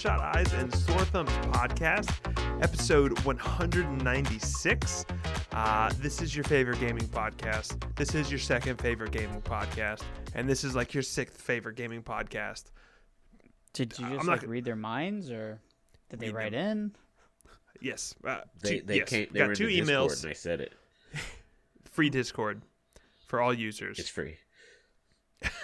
Bloodshot Eyes and Sore Thumbs podcast, episode 196. Uh, this is your favorite gaming podcast. This is your second favorite gaming podcast, and this is like your sixth favorite gaming podcast. Did you just not like gonna- read their minds, or did they Read write them. in? Yes, uh, They two- they yes. came. They got were two in the Discord emails. and I said it. Free Discord for all users. It's free.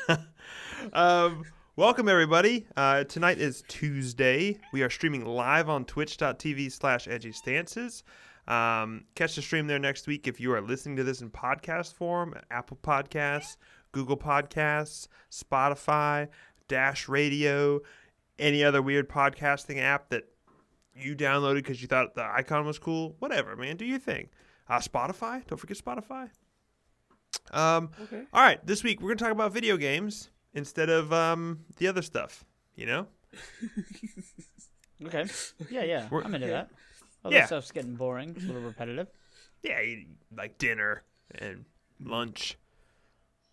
um, welcome everybody. Uh, tonight is Tuesday. We are streaming live on twitch.tv slash edgy stances. Um, catch the stream there next week if you are listening to this in podcast form, Apple Podcasts, Google Podcasts, Spotify, Dash Radio, any other weird podcasting app that you downloaded because you thought the icon was cool. Whatever, man. Do your thing. Uh, Spotify. Don't forget Spotify. Um, Okay. all right, this week we're gonna talk about video games instead of um, the other stuff. You know, Okay. Yeah, yeah. We're- I'm into that. All Yeah. stuff's getting boring. It's a little repetitive. yeah, like dinner and lunch.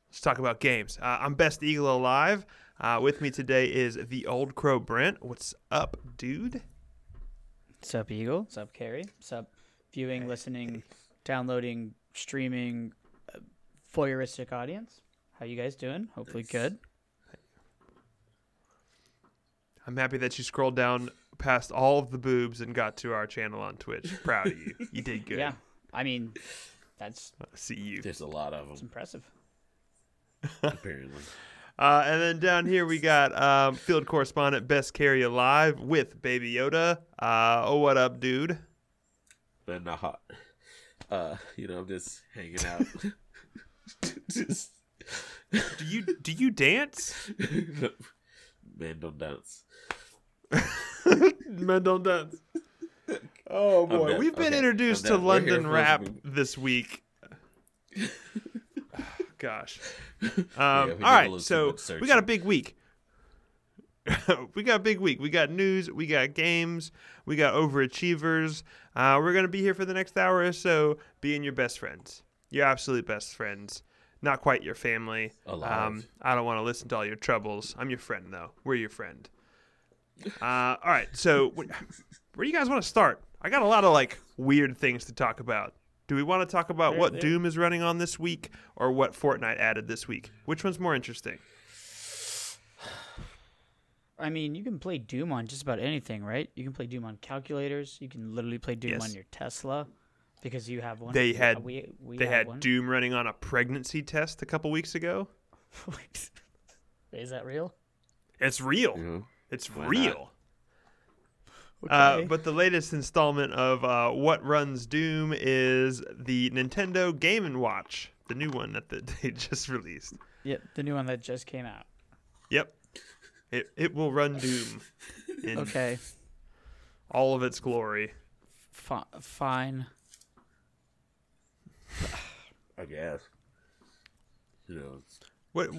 Let's talk about games. Uh, I'm Best Eagle Alive. Uh, with me today is the Old Crow Brent. What's up, dude? What's up, Eagle? What's up, Carrie? What's up, viewing, listening, downloading, streaming, uh, voyeuristic audience? How you guys doing? Hopefully good. I'm happy that you scrolled down past all of the boobs and got to our channel on Twitch. Proud of you. You did good. Yeah. I mean, that's See you. There's a lot of them. it's them impressive. apparently. Uh, and then down here we got um, field correspondent Best Carry Alive with Baby Yoda. Uh, oh, what up, dude? But not hot. Uh, you know, I'm just hanging out. just Do you do you dance? man, don't dance. Men don't dance. Oh boy, done. we've been Okay, introduced to done. We're here London rap this this week. Gosh. Um, we all did a right, little too so we got a big week. we got a big week. We got news. We got games. We got overachievers. Uh, we're gonna be here for the next hour or so, being your best friends, your absolute best friends. Not quite your family. Alive. Um, I don't want to listen to all your troubles. I'm your friend, though. We're your friend. Uh, all right. So, wh- where do you guys want to start? I got a lot of like weird things to talk about. Do we want to talk about There- what there- Doom is running on this week, or what Fortnite added this week? Which one's more interesting? I mean, you can play Doom on just about anything, right? You can play Doom on calculators. You can literally play Doom Yes. on your Tesla because you have one. They Yeah, had- we, we they have had one. Doom running on a pregnancy test a couple weeks ago. Is that real? It's real. You know? It's Why not? real. Uh, but the latest installment of uh, What Runs Doom is the Nintendo Game and Watch, the new one that the, they just released. Yep, the new one that just came out. Yep, it it will run Doom in Okay, all of its glory. fi- fine. I guess. You know, What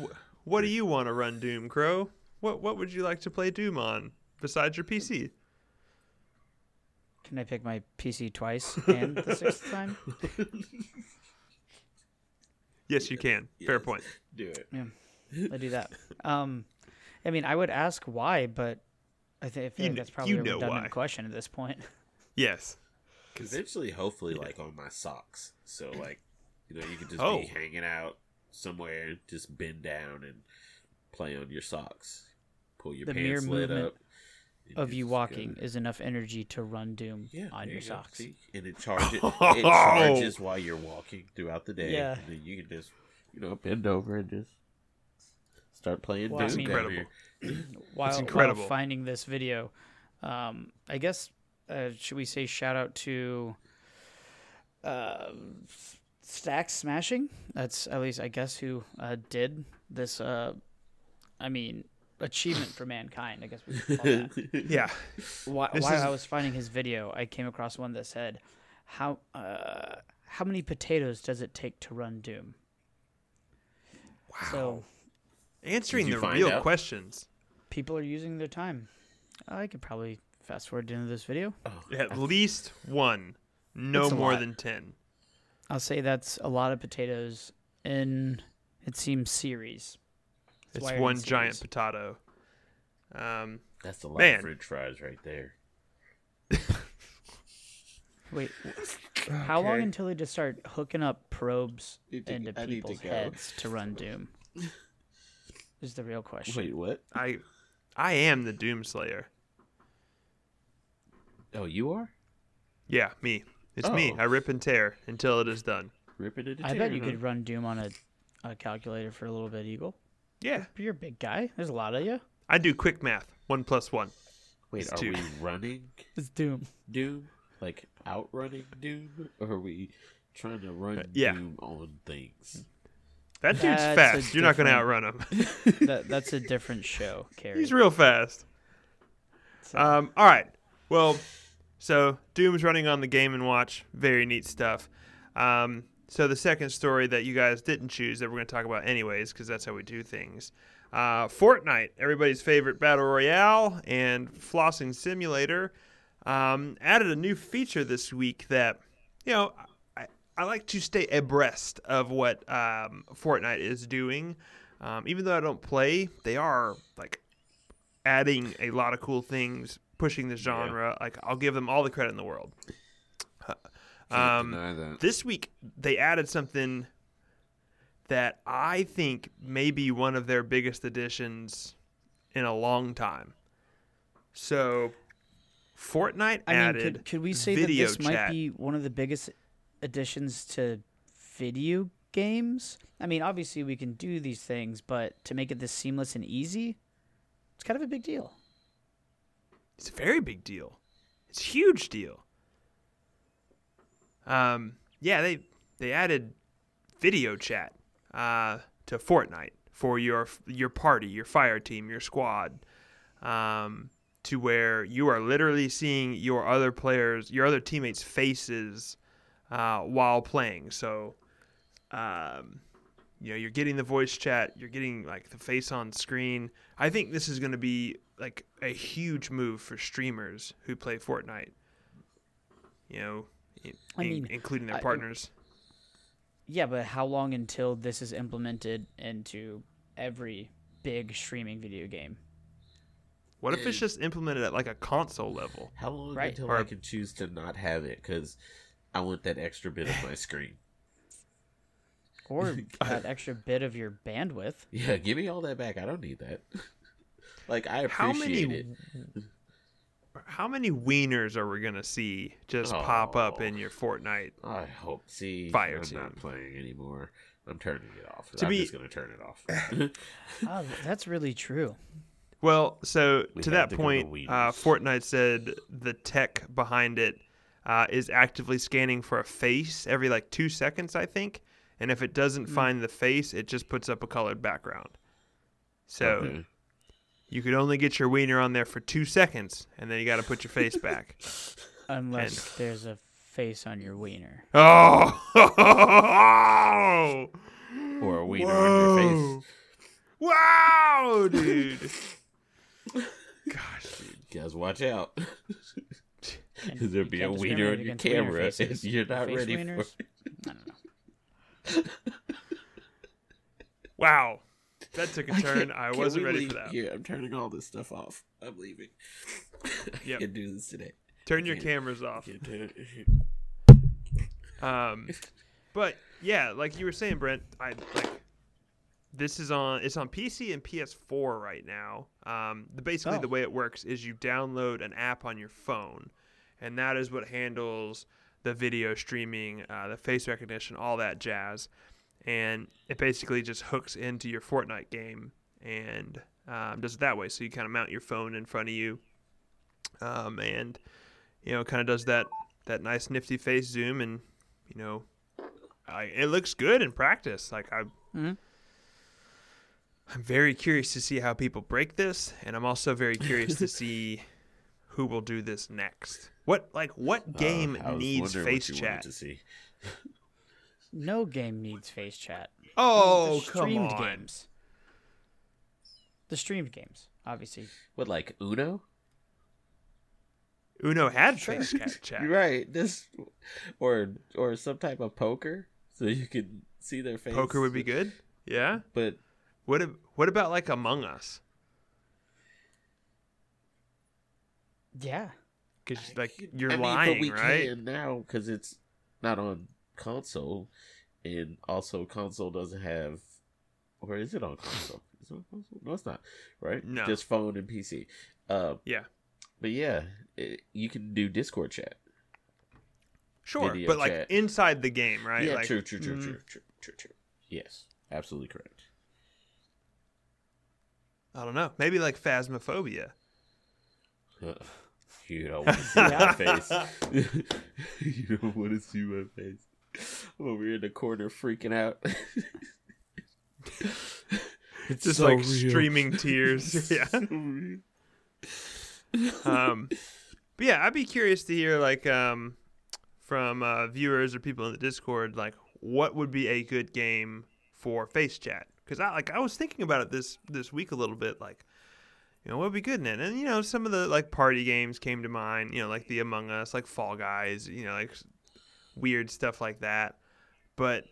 what do you want to run Doom, Crow? What what would you like to play Doom on besides your PC? Can I pick my PC twice and the sixth time? Yes, you can. Fair point. do it. I do that. Um, I mean, I would ask why, but I, th- I feel like that's probably you a know redundant why. question at this point. Yes. Eventually, hopefully, like on my socks. So, like, you know, you could just Oh. be hanging out somewhere, just bend down and play on your socks. Pull your The mere pants lid movement up. of you just walking go- is enough energy to run Doom Yeah, on your you socks. See? and it charges. It charges while you're walking throughout the day. Yeah. and then you can just, you know, bend over and just start playing Well, I Doom mean- down Incredible. here. while, while incredible. finding this video, um, I guess uh, should we say shout out to uh, stacksmashing? That's at least I guess who uh, did this. Uh, I mean, achievement for mankind. I guess we could call that. Yeah. While, while is- I was finding his video, I came across one that said, "How uh, how many potatoes does it take to run Doom?" Wow. So Answering the real out? questions. people are using their time. I could probably fast forward to into this video. Oh, At least one. No more lot. than ten. I'll say that's a lot of potatoes in it seems series. That's It's why you're in one giant potato. Um, That's a lot Man. of French fries right there. Wait, how long until they just start hooking up probes to- into I need to people's heads to run Doom? Is the real question. Wait, what? I I am the Doomslayer. Oh, you are Yeah, me. It's me. Oh. I rip and tear until it is done. ripping it. I bet you could run Doom on a, a calculator for a little bit, Eagle. Yeah, You're a big guy. There's a lot of you. I do quick math. One plus one. Wait, It's are two. we running It's Doom. Doom? Like outrunning Doom, or are we trying to run Uh, yeah. Doom on things? That dude's That's fast. You're not going to outrun him. that, that's a different show, Carrie. He's real fast. So- Um, all right. Well, so Doom's running on the Game and Watch. Very neat stuff. Um, so the second story that you guys didn't choose that we're going to talk about anyways, because that's how we do things. Uh, Fortnite, everybody's favorite battle royale and flossing simulator, um, added a new feature this week that, you know, I, I like to stay abreast of what um, Fortnite is doing. Um, even though I don't play, they are like adding a lot of cool things, pushing the genre. Like I'll give them all the credit in the world. Um, deny that. this week they added something that I think may be one of their biggest additions in a long time. So, Fortnite I mean, added could, could we say that this chat. might be one of the biggest additions to video games? I mean, obviously we can do these things, but to make it this seamless and easy, it's kind of a big deal. It's a very big deal. It's a huge deal. Um, yeah, they they added video chat uh, to Fortnite for your your party, your fire team, your squad, um, to where you are literally seeing your other players, your other teammates' faces uh, while playing. So, um, you know, you're getting the voice chat, you're getting like the face on screen. I think this is going to be like a huge move for streamers who play Fortnite. You know, in- I mean, including their I- partners. Yeah, but how long until this is implemented into every big streaming video game? What if it's just implemented at like a console level? How long Right. until Or- I can choose to not have it? Because I want that extra bit of my screen. Or that extra bit of your bandwidth? Yeah, give me all that back. I don't need that. like I How many appreciate it. How many wieners are we gonna see just pop up Oh. in your Fortnite? I hope. See, Fire I'm team. not playing anymore. I'm turning it off. To I'm be- just gonna turn it off. Oh, that's really true. Well, so We to that to go to point, uh. Fortnite said the tech behind it uh, is actively scanning for a face every like two seconds, I think. And if it doesn't Hmm. find the face, it just puts up a colored background. So Okay. You could only get your wiener on there for two seconds, and then you got to put your face back. Unless there's a face on your wiener. Oh! Or a wiener on your face. Wow, dude. Gosh, dude. Guys, watch out. There'd be a wiener on your camera and faces. you're not Face ready wieners? for it. I don't know. Wow. That took a turn. can't- I wasn't ready leave? for that. Here, I'm turning all this stuff off. I'm leaving. I Yep. can't do this today. Turn your cameras off. Can't do it. Um, but yeah, like you were saying, Brent, I like this is on it's on PC and PS4 right now. Um, the basically Oh. the way it works is you download an app on your phone, and that is what handles the video streaming, uh, the face recognition, all that jazz, and it basically just hooks into your Fortnite game and um, does it that way. So you kind of mount your phone in front of you, um, and you know, kind of does that that nice nifty face zoom, and you know, I, it looks good in practice. Like I, Mhm. I'm very curious to see how people break this, and I'm also very curious to see who will do this next. What like what game Uh, needs face what you wanted chat? To see. No game needs face chat. Oh the come streamed on! games. The streamed games, obviously. What, like Uno? Uno had Sure. face chat. chat. Right. This, or or some type of poker, so you can see their face. Poker would be good. Yeah. But What what about like Among Us? Yeah. Because like you're mean, but lying, we right? can now because it's not on console, and also console doesn't have, or is it on console? Is it on console? No, it's not. Right? No. just phone and PC. Uh, Yeah. but yeah, it, you can do Discord chat. Sure, video but like inside the game, right? yeah, like, true, true, true, mm. true, true, true, true. Yes, absolutely correct. I don't know. Maybe like phasmophobia. You don't want to see my face. you don't want to see my face. I'm over here in the corner freaking out. it's Just so like real. streaming tears. yeah. Um, but yeah, I'd be curious to hear like um, from uh, viewers or people in the Discord, like what would be a good game for face chat? Because I like I was thinking about it this this week a little bit, like you know what would be good in it, and you know some of the like party games came to mind, you know like the Among Us, like Fall Guys, you know like weird stuff like that. But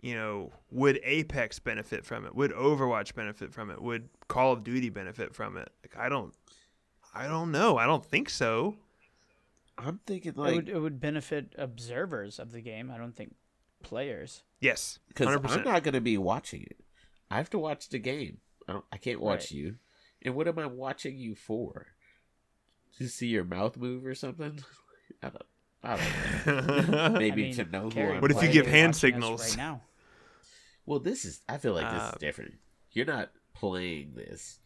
you know, would Apex benefit from it? Would Overwatch benefit from it? Would Call of Duty benefit from it? Like I don't I don't know. I don't think so. I'm thinking it like would it would benefit observers of the game. I don't think players. Yes, because hundred I'm not going to be watching it. I have to watch the game. I don't. I can't watch Right. you. And what am I watching you for? To see your mouth move or something? I don't. I don't know. Maybe I mean, to know who What if you give hand signals? right now? Well, this is. I feel like this Uh, is different. You're not playing this.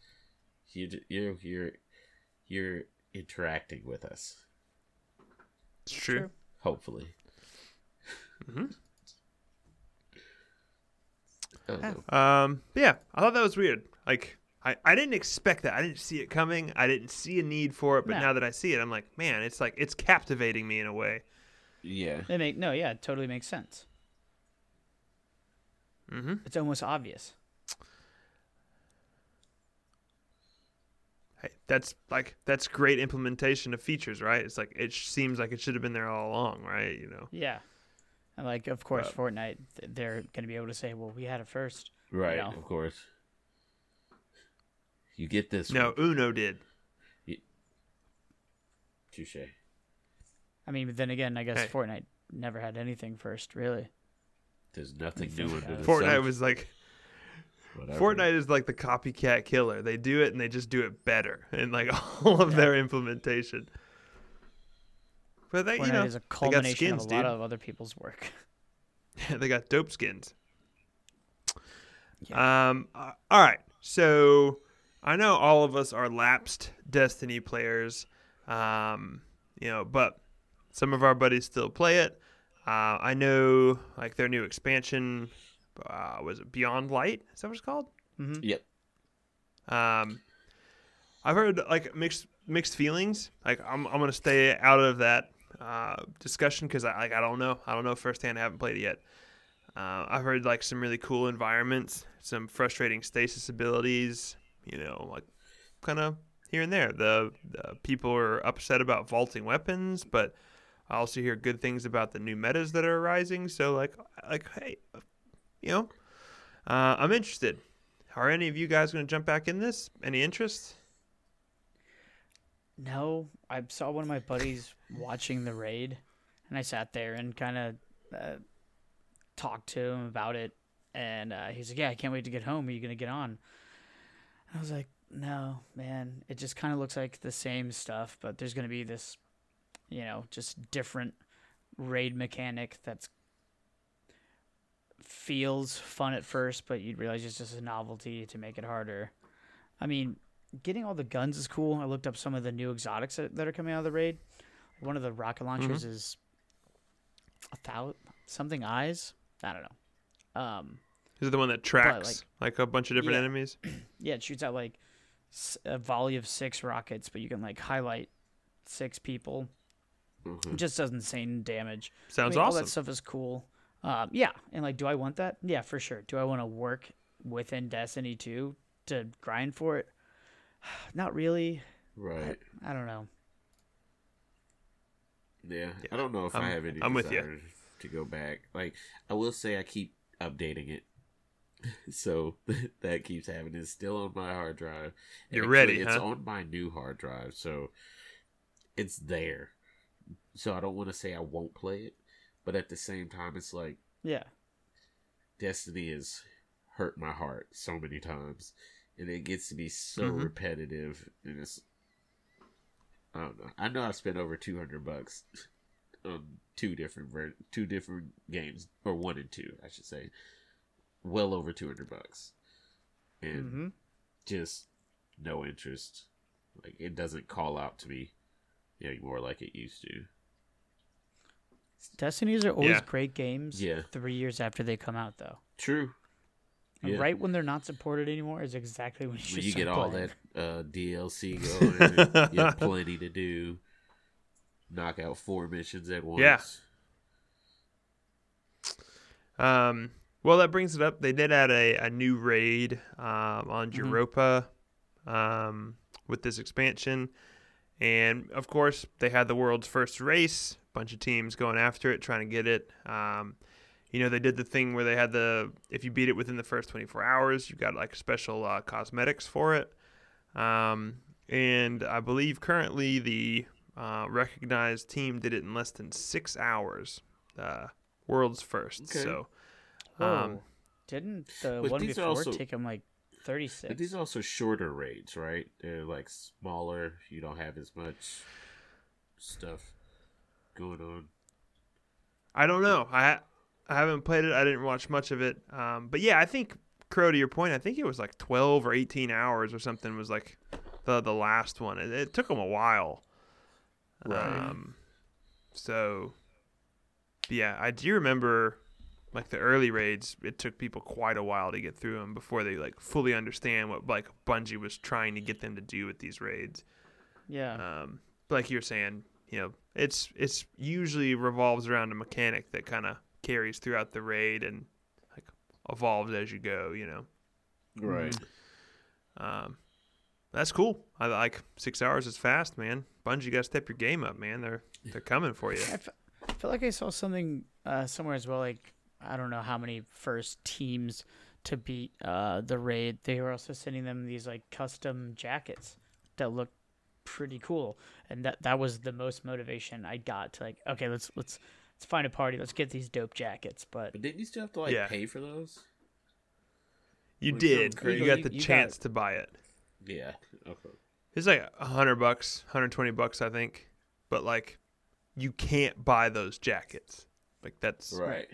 You you're you're you're interacting with us. it's true. True. Hopefully. Mhm. I don't Yeah. know. Um, yeah, I thought that was weird. Like, I, I didn't expect that. I didn't see it coming. I didn't see a need for it. But No. now that I see it, I'm like, man, it's like it's captivating me in a way. Yeah. They make no, yeah, it totally makes sense. Mm-hmm. It's almost obvious. Hey, that's like that's great implementation of features, right? It's like it sh- seems like it should have been there all along, right? You know. Yeah. And like of course Uh, Fortnite they're going to be able to say, "Well, we had it first. Right. know. Of course. You get this. No, one. Uno did. Touche. I mean, but then again, I guess Hey. Fortnite never had anything first, really. There's nothing new under it. the Fortnite sun. was like Whatever. Fortnite is like the copycat killer. They do it and they just do it better in like all of their implementation. But they, Fortnite you know, is a they got culmination skins, of a lot dude. of other people's work. Yeah, they got dope skins. Um. uh, all right. So I know all of us are lapsed Destiny players. Um. You know, but some of our buddies still play it. Uh, I know like their new expansion. Uh, was it Beyond Light? Is that what it's called? Mm-hmm. Yep. Um, I've heard like mixed mixed feelings. Like I'm I'm gonna stay out of that uh, discussion because I like I don't know I don't know firsthand. I haven't played it yet. Uh, I've heard like some really cool environments, some frustrating stasis abilities. You know, like kind of here and there. The, the people are upset about vaulting weapons, but I also hear good things about the new metas that are arising. So like like hey, you know, uh, I'm interested. Are any of you guys going to jump back in this? Any interest? No, I saw one of my buddies watching the raid, and I sat there and kind of uh, talked to him about it. And uh, he's like, "Yeah, I can't wait to get home. Are you gonna get on?" I was like, "No, man. It just kind of looks like the same stuff, but there's gonna be this, you know, just different raid mechanic that's feels fun at first, but you'd realize it's just a novelty to make it harder. I mean, getting all the guns is cool. I looked up some of the new exotics that, that are coming out of the raid. One of the rocket launchers is a thousand something eyes. I don't know. Um, Is it the one that tracks like- like, a bunch of different Yeah. enemies? yeah, it shoots out like a volley of six rockets, but you can like highlight six people. Mhm. It just does insane damage. Sounds I mean, All awesome. that stuff is cool. Um, yeah, and like, do I want that? Yeah, for sure. Do I want to work within Destiny 2 to grind for it? Not really. Right. I don't know. Yeah. I don't know if I I'm- have any I'm with ya. desire to go back. Like I will say I keep updating it. So that keeps happening. It's still on my hard drive. You're Actually, ready, It's huh? on my new hard drive. So it's there. So I don't want to say I won't play it, but at the same time, it's like Yeah. Destiny has hurt my heart so many times, and it gets to be so Mhm. repetitive, and it's I don't know. I know I spent over two hundred bucks on two different ver- two different games, or one and two, I should say, well over two hundred bucks, and Mm-hmm. just no interest. Like it doesn't call out to me anymore like it used to. Destinies are always Yeah. great games. Yeah. Three years after they come out, though. True. And Yeah. Right when they're not supported anymore is exactly when you When you get all playing. that uh, DLC going, and you have plenty to do. Knock out four missions at once. Yeah. Um, well, that brings it up. They did add a, a new raid um, on Mhm. Europa um, with this expansion. And of course, they had the world's first race. A bunch of teams going after it, trying to get it. Um, you know, they did the thing where they had the if you beat it within the first 24 hours, you got like special uh, cosmetics for it. Um, and I believe currently the uh, recognized team did it in less than six hours. Uh, world's first. Okay. So. Um, Didn't the But one before also- take them like 36? But these are also shorter raids, right? They're like smaller. You don't have as much stuff going on. I don't know. I I haven't played it. I didn't watch much of it. Um, but yeah, I think Crow, to your point, I think it was like 12 or 18 hours or something was like the the last one. It, it took them a while. Right. Um, so yeah, I do remember like the early raids. It took people quite a while to get through them before they like fully understand what like Bungie was trying to get them to do with these raids. yeah. Um, but like you're saying, you know, it's it's usually revolves around a mechanic that kind of carries throughout the raid and like evolves as you go. You know, Right. um, that's cool. I like six hours is fast, man. Bungie, got to step your game up, man. They're they're coming for you. I fe- I feel like I saw something uh, somewhere as well. Like I don't know how many first teams to beat uh, the raid. They were also sending them these like custom jackets that look pretty cool, and that that was the most motivation I got to like. Okay, let's let's let's find a party. Let's get these dope jackets. But But didn't you still have to like Yeah. pay for those? You Which sounds did. crazy. You got the you got- chance to buy it. Yeah. Okay. It's like a hundred bucks, hundred twenty bucks, I think. But like, you can't buy those jackets. Like that's Right.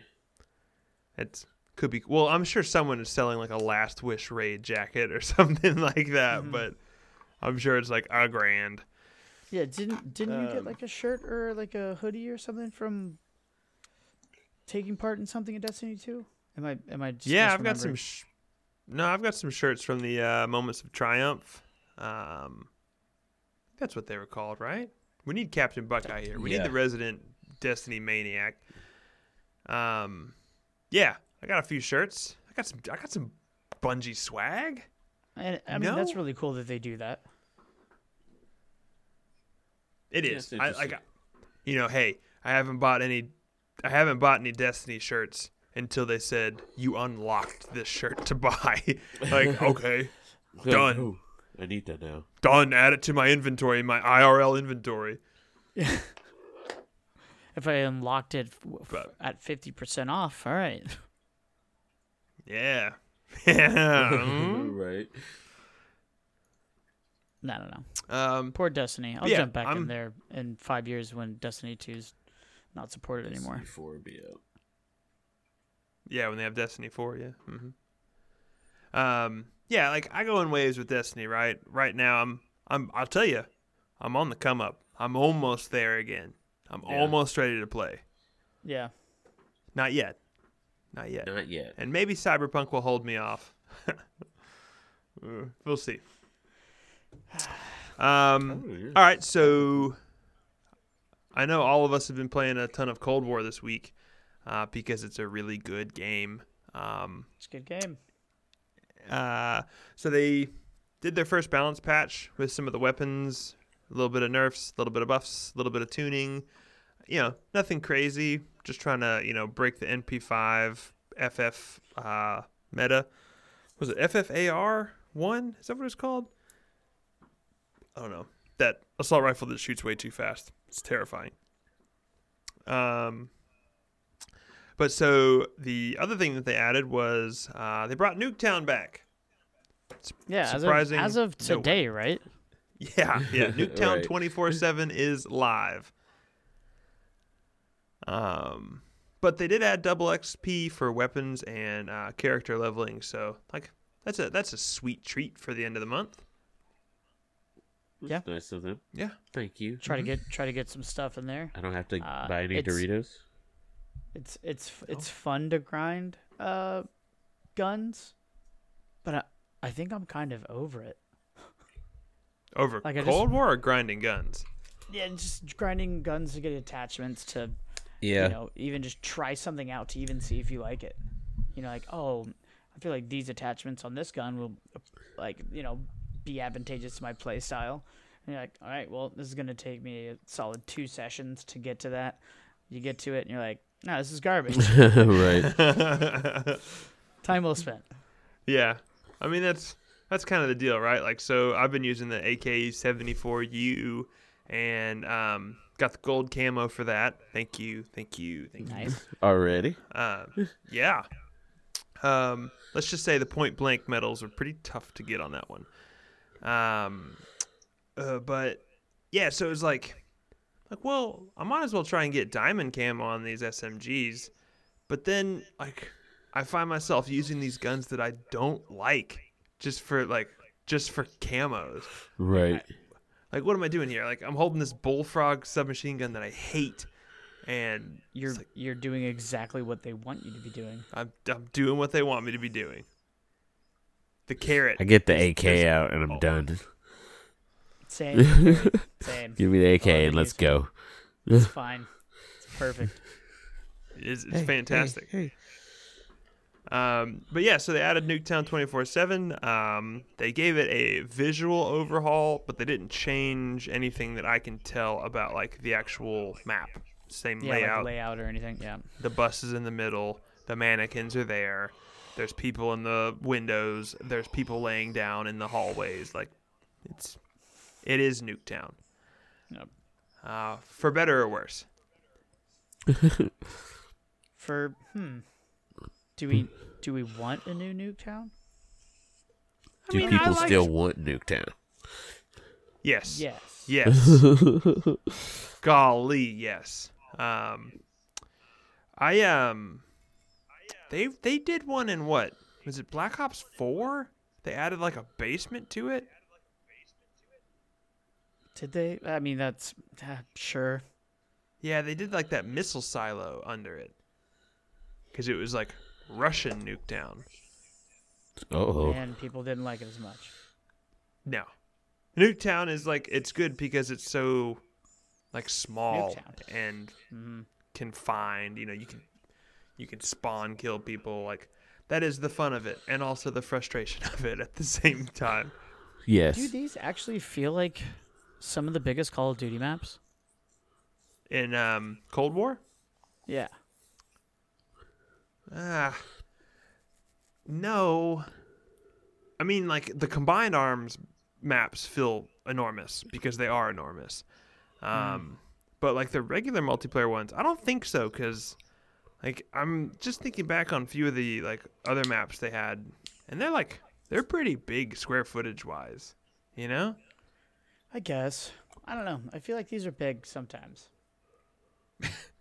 It's could be well. I'm sure someone is selling like a Last Wish raid jacket or something like that, Mhm. but I'm sure it's like a grand. yeah, didn't didn't you get Um, like a shirt or like a hoodie or something from taking part in something in Destiny 2? Am I am I just yeah, I've got some. Sh- no, I've got some shirts from the uh, Moments of Triumph. Um, that's what they were called, right? We need Captain Buckeye here. We need the resident Destiny maniac. Um, yeah, I got a few shirts. I got some. I got some Bungie swag. And I mean that's really cool that they do that. It it's I interesting. like. You know, hey, I haven't bought any. I haven't bought any Destiny shirts until they said you unlocked this shirt to buy. like, okay, Done. Ooh, I need that now. done. Add it to my inventory, my IRL inventory. If I unlocked it f- f- But- at fifty percent off, all right. Yeah, yeah. mm. right. No, no, no. um, Poor Destiny. I'll Yeah, jump back I'm- in there in five years when Destiny 2's not supported anymore. Before be out. yeah, when they have Destiny Four, yeah. hmm Um, yeah, like I go in waves with Destiny. Right, right now I'm, I'm. I'll tell you, I'm on the come up. I'm almost there again. I'm Yeah. almost ready to play. Yeah. Not yet. Not yet. Not yet. And maybe Cyberpunk will hold me off. Uh, we'll see. Um, Oh, yeah. all right, so I know all of us have been playing a ton of Cold War this week uh, because it's a really good game. Um, It's a good game. uh, so they did their first balance patch with some of the weapons, a little bit of nerfs, a little bit of buffs, a little bit of tuning. You know, nothing crazy. Just trying to you know break the MP5 FF uh, meta. Was it FFAR one? Is that what it's called? I don't know. That assault rifle that shoots way too fast. It's terrifying. Um, but so the other thing that they added was uh, they brought Nuketown back. Yeah, surprising, as of, as of today, right? Yeah, yeah. Nuketown twenty four seven is live. Um, but they did add double XP for weapons and uh, character leveling. So like that's a that's a sweet treat for the end of the month. Yeah. Nice of them. Yeah. Thank you. Try to get try to get some stuff in there. I don't have to Uh, buy any it's- Doritos. It's it's Oh. it's fun to grind uh guns, but I I think I'm kind of over it. Over Like, I just- Cold War or grinding guns. Yeah, just grinding guns to get attachments to Yeah. you know even just try something out to even see if you like it. You know, like oh, I feel like these attachments on this gun will like you know be advantageous to my play style. And you're like, all right, well, this is gonna take me a solid two sessions to get to that. You get to it, and you're like, no, this is garbage. right. Time well spent. Yeah, I mean that's that's kind of the deal, right? Like, so I've been using the AK seventy four U, and um, got the gold camo for that. Thank you, thank you, thank you. Nice. Already? Um, yeah. Um, let's just say the point blank medals are pretty tough to get on that one. Um, uh, but yeah, so it was like, like, well, I might as well try and get diamond camo on these SMGs, but then like, I find myself using these guns that I don't like just for like, just for camos. Right. Like, what am I doing here? Like, I'm holding this bullfrog submachine gun that I hate, and You're like, you're doing exactly what they want you to be doing. I'm, I'm doing what they want me to be doing. The carrot. I get the AK there's- out and I'm oh. done. Same. Same. Give me the AK Oh, and let's use- go. It's fine. It's perfect. is it's fantastic. Um, but yeah, so they added Nuketown 24 7. Um, they gave it a visual overhaul, but they didn't change anything that I can tell about like the actual map. Same Yeah, layout. like layout or anything. Yeah. the bus is in the middle. The mannequins are there. There's people in the windows. There's people laying down in the hallways. Like, it's, it is Nuketown. Yep. Uh, for better or worse. For hmm, do we do we want a new Nuketown? Do mean, people like- still want Nuketown? Yes. Yes. Yes. Golly, yes. Um, I um, they they did one in what was it? Black Ops Four. They added like a basement to it. Did they? I mean, that's uh, sure. Yeah, they did like that missile silo under it, because it was like Russian Nuketown. Oh. And people didn't like it as much. No, Nuketown is like it's good because it's so like small Nuketown. and hmm confined. You know, you can you can spawn kill people. Like that is the fun of it, and also the frustration of it at the same time. Yes. Do these actually feel like some of the biggest Call of Duty maps? In um, Cold War, Yeah. Ah, no. I mean, like the combined arms maps feel enormous because they are enormous. Um, but like the regular multiplayer ones, I don't think so because like I'm just thinking back on a few of the like other maps they had, and they're like they're pretty big square footage wise, you know. I guess. I don't know. I feel like these are big sometimes.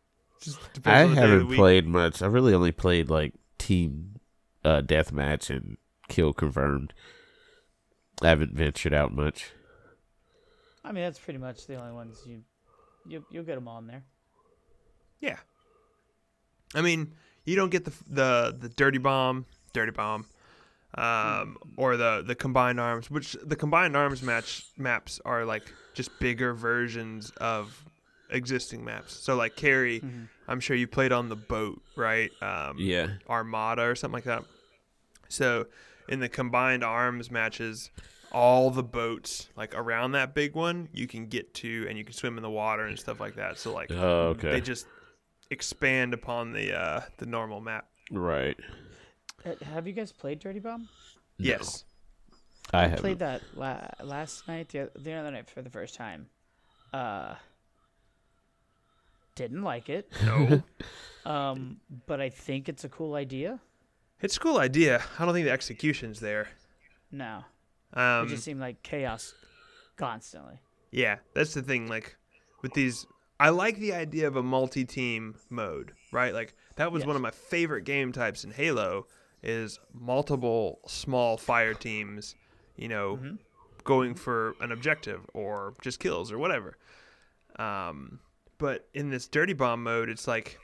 Just I depends on the day of the haven't week. played much. I really only played like team uh, deathmatch and kill confirmed. I haven't ventured out much. I mean, that's pretty much the only ones you you you'll get them on there. Yeah. I mean, you don't get the the the dirty bomb, dirty bomb, um, or the the combined arms, which the combined arms match maps are like just bigger versions of existing maps. So like Carrie, I'm sure you played on the boat, right? Um, Yeah. Armada or something like that. So in the combined arms matches, all the boats like around that big one you can get to, and you can swim in the water and stuff like that. So like Oh, okay. they just expand upon the uh, the normal map. right. Uh, Have you guys played Dirty Bomb? Yes. I I haven't. played that la- last night, the, the other night for the first time. uh, didn't like it. No. Um, but I think it's a cool idea. it's a cool idea. I don't think the execution's there. No, Um, it just seemed like chaos constantly. Yeah, that's the thing. Like with these, I like the idea of a multi-team mode, right? Like that was one of my favorite game types in Halo. Is multiple small fire teams, you know, going for an objective or just kills or whatever. Um, but in this dirty bomb mode, it's like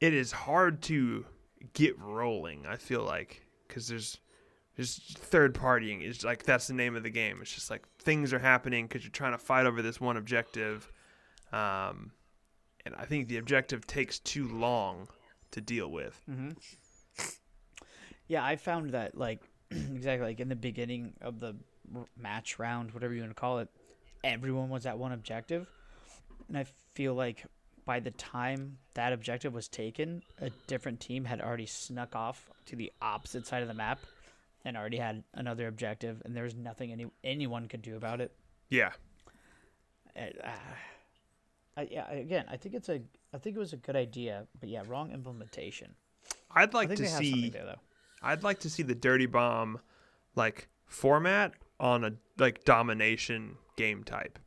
it is hard to get rolling. I feel like because there's just third partying is like that's the name of the game. It's just like things are happening because you're trying to fight over this one objective, um, and I think the objective takes too long to deal with. Yeah, I found that like exactly like in the beginning of the match round, whatever you want to call it, everyone was at one objective, and I feel like by the time that objective was taken, a different team had already snuck off to the opposite side of the map and already had another objective, and there was nothing any anyone could do about it. Yeah, And, uh, I, yeah, again, I think it's a I think it was a good idea, but yeah, wrong implementation. I'd like to see. there. I'd like to see the dirty bomb, like format on a like domination game type.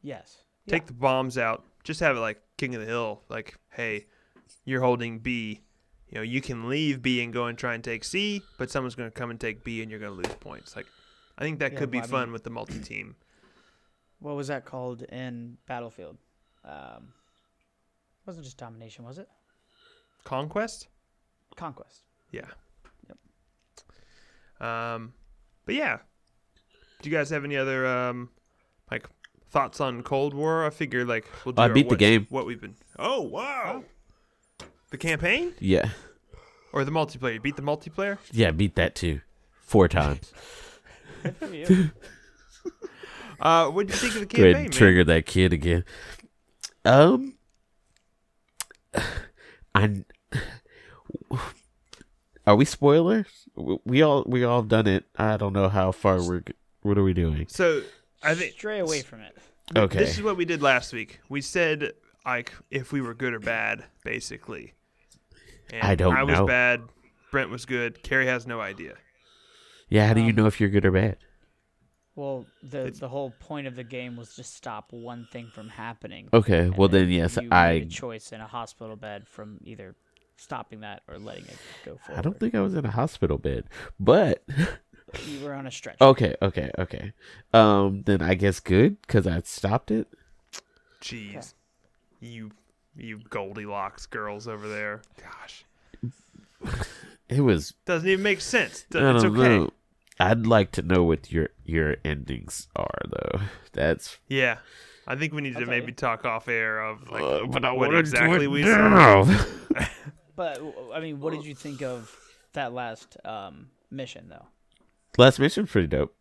Yes. Take the bombs out. Just have it like King of the Hill. Like, hey, you're holding B. You know, you can leave B and go and try and take C, but someone's going to come and take B, and you're going to lose points. Like, I think that Yeah, could be well, I fun mean- with the multi-team. what was that called in Battlefield? Um, wasn't just domination, was it? Conquest. Conquest. Yeah. Yep. Um, but yeah. Do you guys have any other um, like thoughts on Cold War? I figure like we'll do I beat the what's- game. What we've been. Oh wow. The campaign Yeah. or the multiplayer? You beat the multiplayer? Yeah, beat that too. Four times. Good. Uh, what did you think of the Go ahead campaign, and man? trigger that kid again. Um, I. Are we spoilers? We all we all done it. I don't know how far we're. What are we doing? So I think Stray away from it. Okay. this is what we did last week. We said like if we were good or bad, basically. And I don't know. I was know. bad. Brent was good. Carrie has no idea. Yeah. How do you Um, know if you're good or bad? Well, the the whole point of the game was to stop one thing from happening. Okay. and Well then, yes, you made I. a choice in a hospital bed from either stopping that or letting it go forward. I don't think I was in a hospital bed, but you were on a stretch. okay, okay, okay. Um, then I guess good because I stopped it. Jeez, you you Goldilocks girls over there. Gosh, It was doesn't even make sense. I It's don't okay. know. I'd like to know what your your endings are, though. That's Yeah, I think we need I'll to maybe you. talk off air of like Uh, but I what wanna do exactly it we now. said. But w- I mean, what did you think of that last um, mission though? Last mission's pretty dope.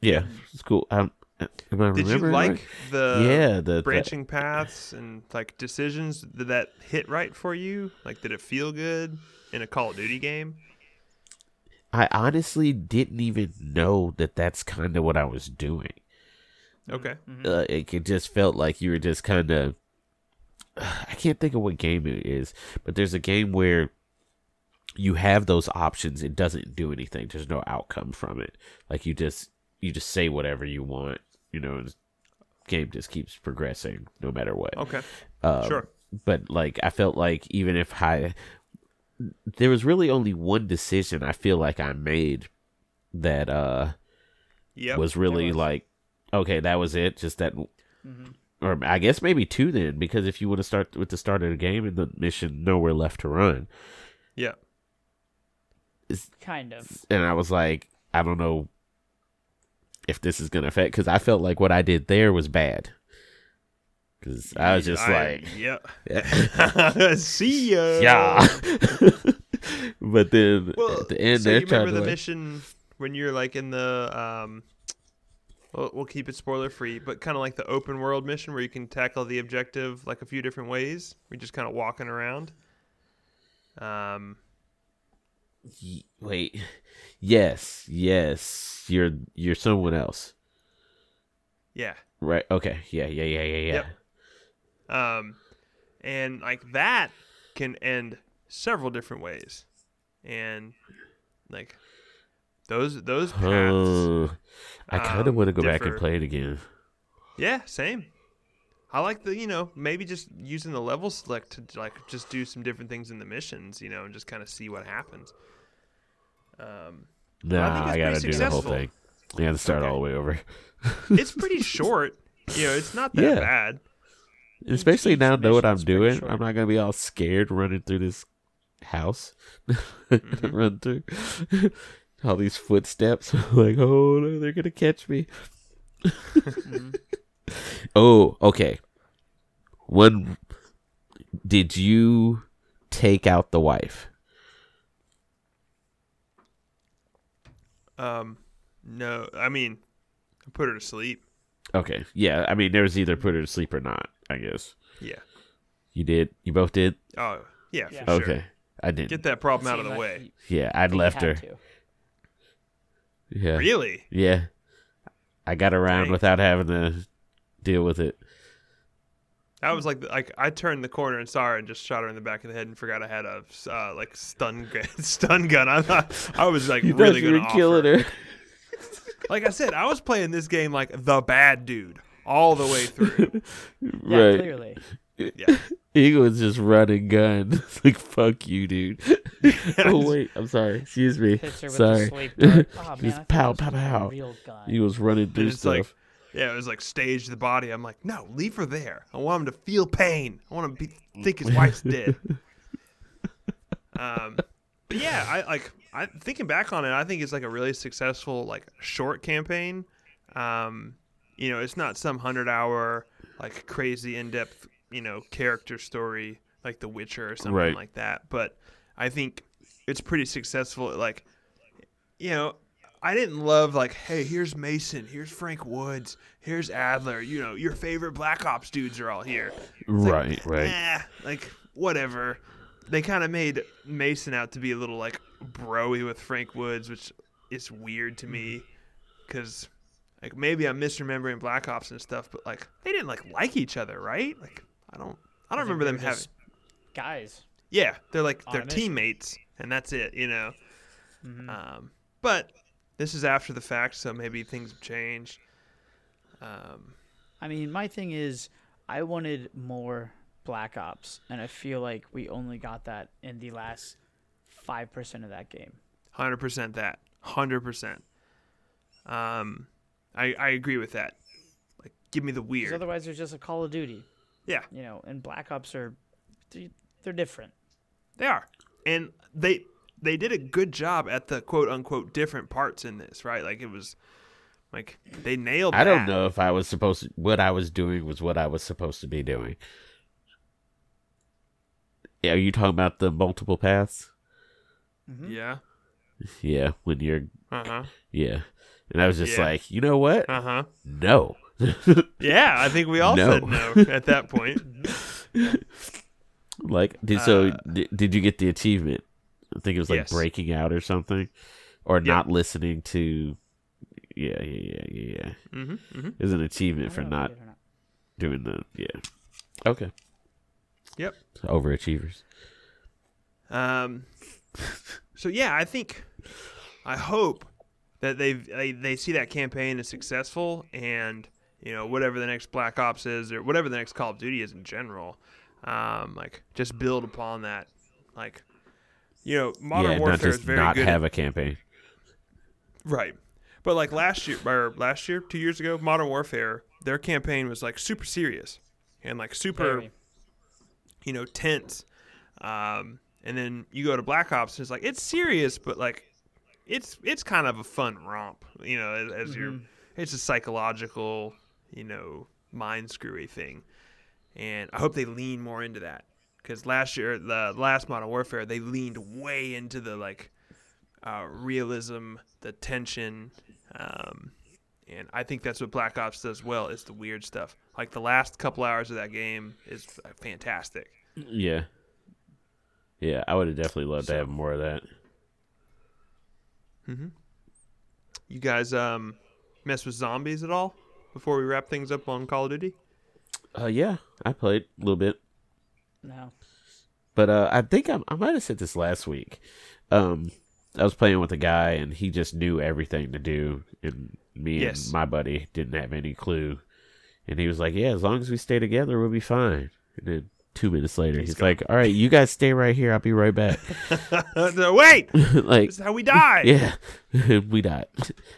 Yeah, it's cool. Um, am I Did you like right? the yeah the, the branching paths and like decisions? Did that hit right for you? Like, did it feel good in a Call of Duty game? I honestly didn't even know that that's kind of what I was doing. Okay. Uh, it, it just felt like you were just kind of. I can't think of what game it is, but there's a game where you have those options. It doesn't do anything. There's no outcome from it. Like you just you just say whatever you want. You know, and the game just keeps progressing no matter what. Okay. Um, Sure. But like I felt like even if I there was really only one decision I feel like I made that uh Yep. was really was. like okay, that was it, just that or I guess maybe two then because if you want to start with the start of the game and the mission nowhere left to run. yeah. Kind of. And I was like, I don't know if this is going to affect cuz I felt like what I did there was bad. Cuz I was just I- like yeah. See ya. yeah. but then Well, at the end, so they're you trying remember to the like, mission when you're like in the um. Well, we'll keep it spoiler free, but kind of like the open world mission where you can tackle the objective like a few different ways. We're just kind of walking around. Um. Y- wait, yes, yes, you're you're someone else. Yeah. Right. Okay. Yeah. Yeah. Yeah. Yeah. Yeah. Yep. Um, and like that can end several different ways, and like those those paths. Oh, I kind of um, want to go back and play it again. Yeah, same. I like the you know maybe just using the level select to like just do some different things in the missions, you know, and just kind of see what happens. Um, No, I I, gotta do the whole thing. You have to start Okay. all the way over. it's pretty short. You know, it's not that Yeah. bad. Especially now, know what I'm doing. short. I'm not gonna be all scared running through this house. Mhm. Run through all these footsteps. like, oh no, they're gonna catch me. Mhm. Oh, okay. One, did you take out the wife? Um, no, I mean, I put her to sleep. Okay, yeah. I mean, there was either put her to sleep or not. I guess Yeah. you did. You both did. Oh, yeah, Yeah. for sure. Okay, I didn't. Get that problem out of the like way. you- yeah, I I'd left her. to. Yeah, Really? yeah. I got around Dang. without having to deal with it. That was like like I turned the corner and saw her and just shot her in the back of the head and forgot I had a uh, like stun gun, stun gun. I thought I was like You really thought gonna were killing offer. her. Like I said, I was playing this game like the bad dude all the way through. Yeah, right. clearly. Yeah. Eagle was just running gun. like fuck you, dude. oh wait, I'm sorry. Excuse me. Hits her with Sorry. the. Oh, man, Just pow, pow, pow. Real gun. He was running through stuff. like- Yeah, it was like stage the body. I'm like, no, leave her there. I want him to feel pain. I want him to be, think his wife's dead. Um, but yeah, I like. I thinking back on it, I think it's like a really successful like short campaign. Um, you know, it's not some hundred hour like crazy in depth you know character story like The Witcher or something Right. like that. But I think it's pretty successful. at, Like, you know, I didn't love like, hey, here's Mason, here's Frank Woods, here's Adler. You know, your favorite Black Ops dudes are all here. It's like, right, right. Like whatever. They kind of made Mason out to be a little like broy with Frank Woods, which is weird to me because like maybe I'm misremembering Black Ops and stuff, but like they didn't like like each other, right? Like I don't, I don't think remember them having. Guys. Yeah, they're like on they're teammates, and that's it, you know. Mhm. Um, but this is after the fact, so maybe things have changed. Um, I mean, my thing is, I wanted more Black Ops, and I feel like we only got that in the last five percent of that game. Hundred percent that. Hundred percent. Um, I I agree with that. Like, give me the weird. otherwise, there's just a Call of Duty. Yeah. You know, and Black Ops are they're different. They are, and they they did a good job at the quote unquote different parts in this, right? Like it was, like they nailed. I don't know if I was supposed to, what I was doing was what I was supposed to be doing. Yeah, are you talking about the multiple paths? Mhm. Yeah. Yeah, when you're Uh huh. yeah. And I was just Yeah. like, you know what? Uh huh. No. Yeah, I think we all No. said no at that point. like did so Uh, did, did you get the achievement? I think it was like Yes. breaking out or something or not listening to yeah, yeah, yeah, yeah, yeah. hmm hmm It was an achievement for know if I not not. doing the yeah. Okay. Yep. So overachievers. Um. So yeah, I think, I hope that they they they see that campaign as successful, and you know whatever the next Black Ops is, or whatever the next Call of Duty is in general, um, like just build upon that, like. You know, Modern yeah, Warfare not just is very not good. have a campaign. right, but like last year, or last year, two years ago, Modern Warfare, their campaign was like super serious, and like super Very. you know, tense. Um, and then you go to Black Ops, and it's like it's serious, but like it's it's kind of a fun romp, you know, as, as you're. Mhm. It's a psychological, you know, mind screwy thing, and I hope they lean more into that because last year, the last Modern Warfare, they leaned way into the like uh, realism, the tension. Um, and I think that's what Black Ops does well is the weird stuff. Like the last couple hours of that game is fantastic. Yeah. Yeah, I would have definitely loved So- to have more of that. Mm-hmm. You guys um mess with zombies at all? before we wrap things up on Call of Duty? Uh, yeah, I played a little bit, No. but uh, I think I, I might have said this last week. Um, I was playing with a guy, and he just knew everything to do, and me Yes. and my buddy didn't have any clue. And he was like, "Yeah, as long as we stay together, we'll be fine." And then two minutes later, He's he's, like, "All right, you guys stay right here. I'll be right back." No, Wait, like, this is how we die. yeah, we died.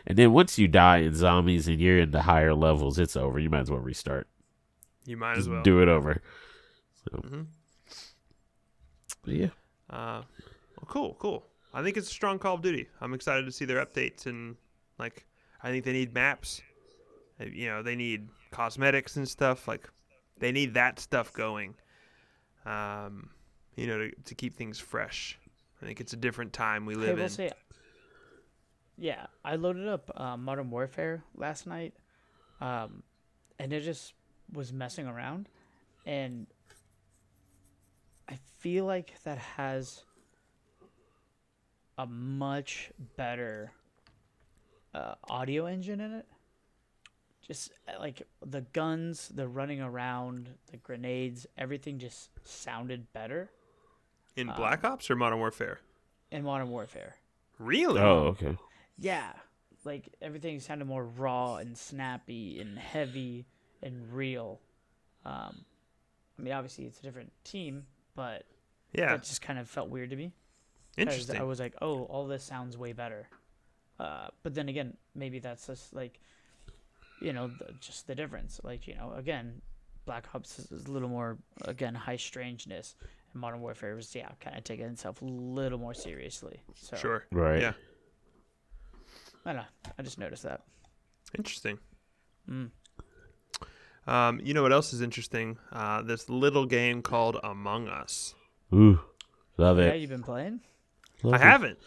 And then once you die in zombies and you're in the higher levels, it's over. You might as well restart. You might Just as well. do it over. So, Mhm. but yeah, Uh, well, cool, cool. I think it's a strong Call of Duty. I'm excited to see their updates and like I think they need maps. Uh, You know, they need cosmetics and stuff. Like they need that stuff going. Um, you know, to, to keep things fresh. I think it's a different time we Hey, live we'll in. say. Yeah, I loaded up uh, Modern Warfare last night, um, and it just was messing around, and I feel like that has a much better uh, audio engine in it. Just uh, like the guns, the running around, the grenades, everything just sounded better in uh, Black Ops or Modern Warfare. in Modern Warfare. Really? oh okay, Yeah, like everything sounded more raw and snappy and heavy and real. Um, I mean, obviously it's a different team, but Yeah. that just kind of felt weird to me. Interesting. I was like, oh, all this sounds way better. Uh, but then again, maybe that's just like, you know, the, just the difference. Like, you know, again, Black Ops is, is a little more, again, high strangeness. And Modern Warfare was, yeah, kind of taking itself a little more seriously. So, Sure. right. Yeah. I don't know. I just noticed that. Interesting. Mm. Um, you know what else is interesting? Uh, this little game called Among Us. Ooh, love it. Yeah, you've been playing? Love I it. haven't.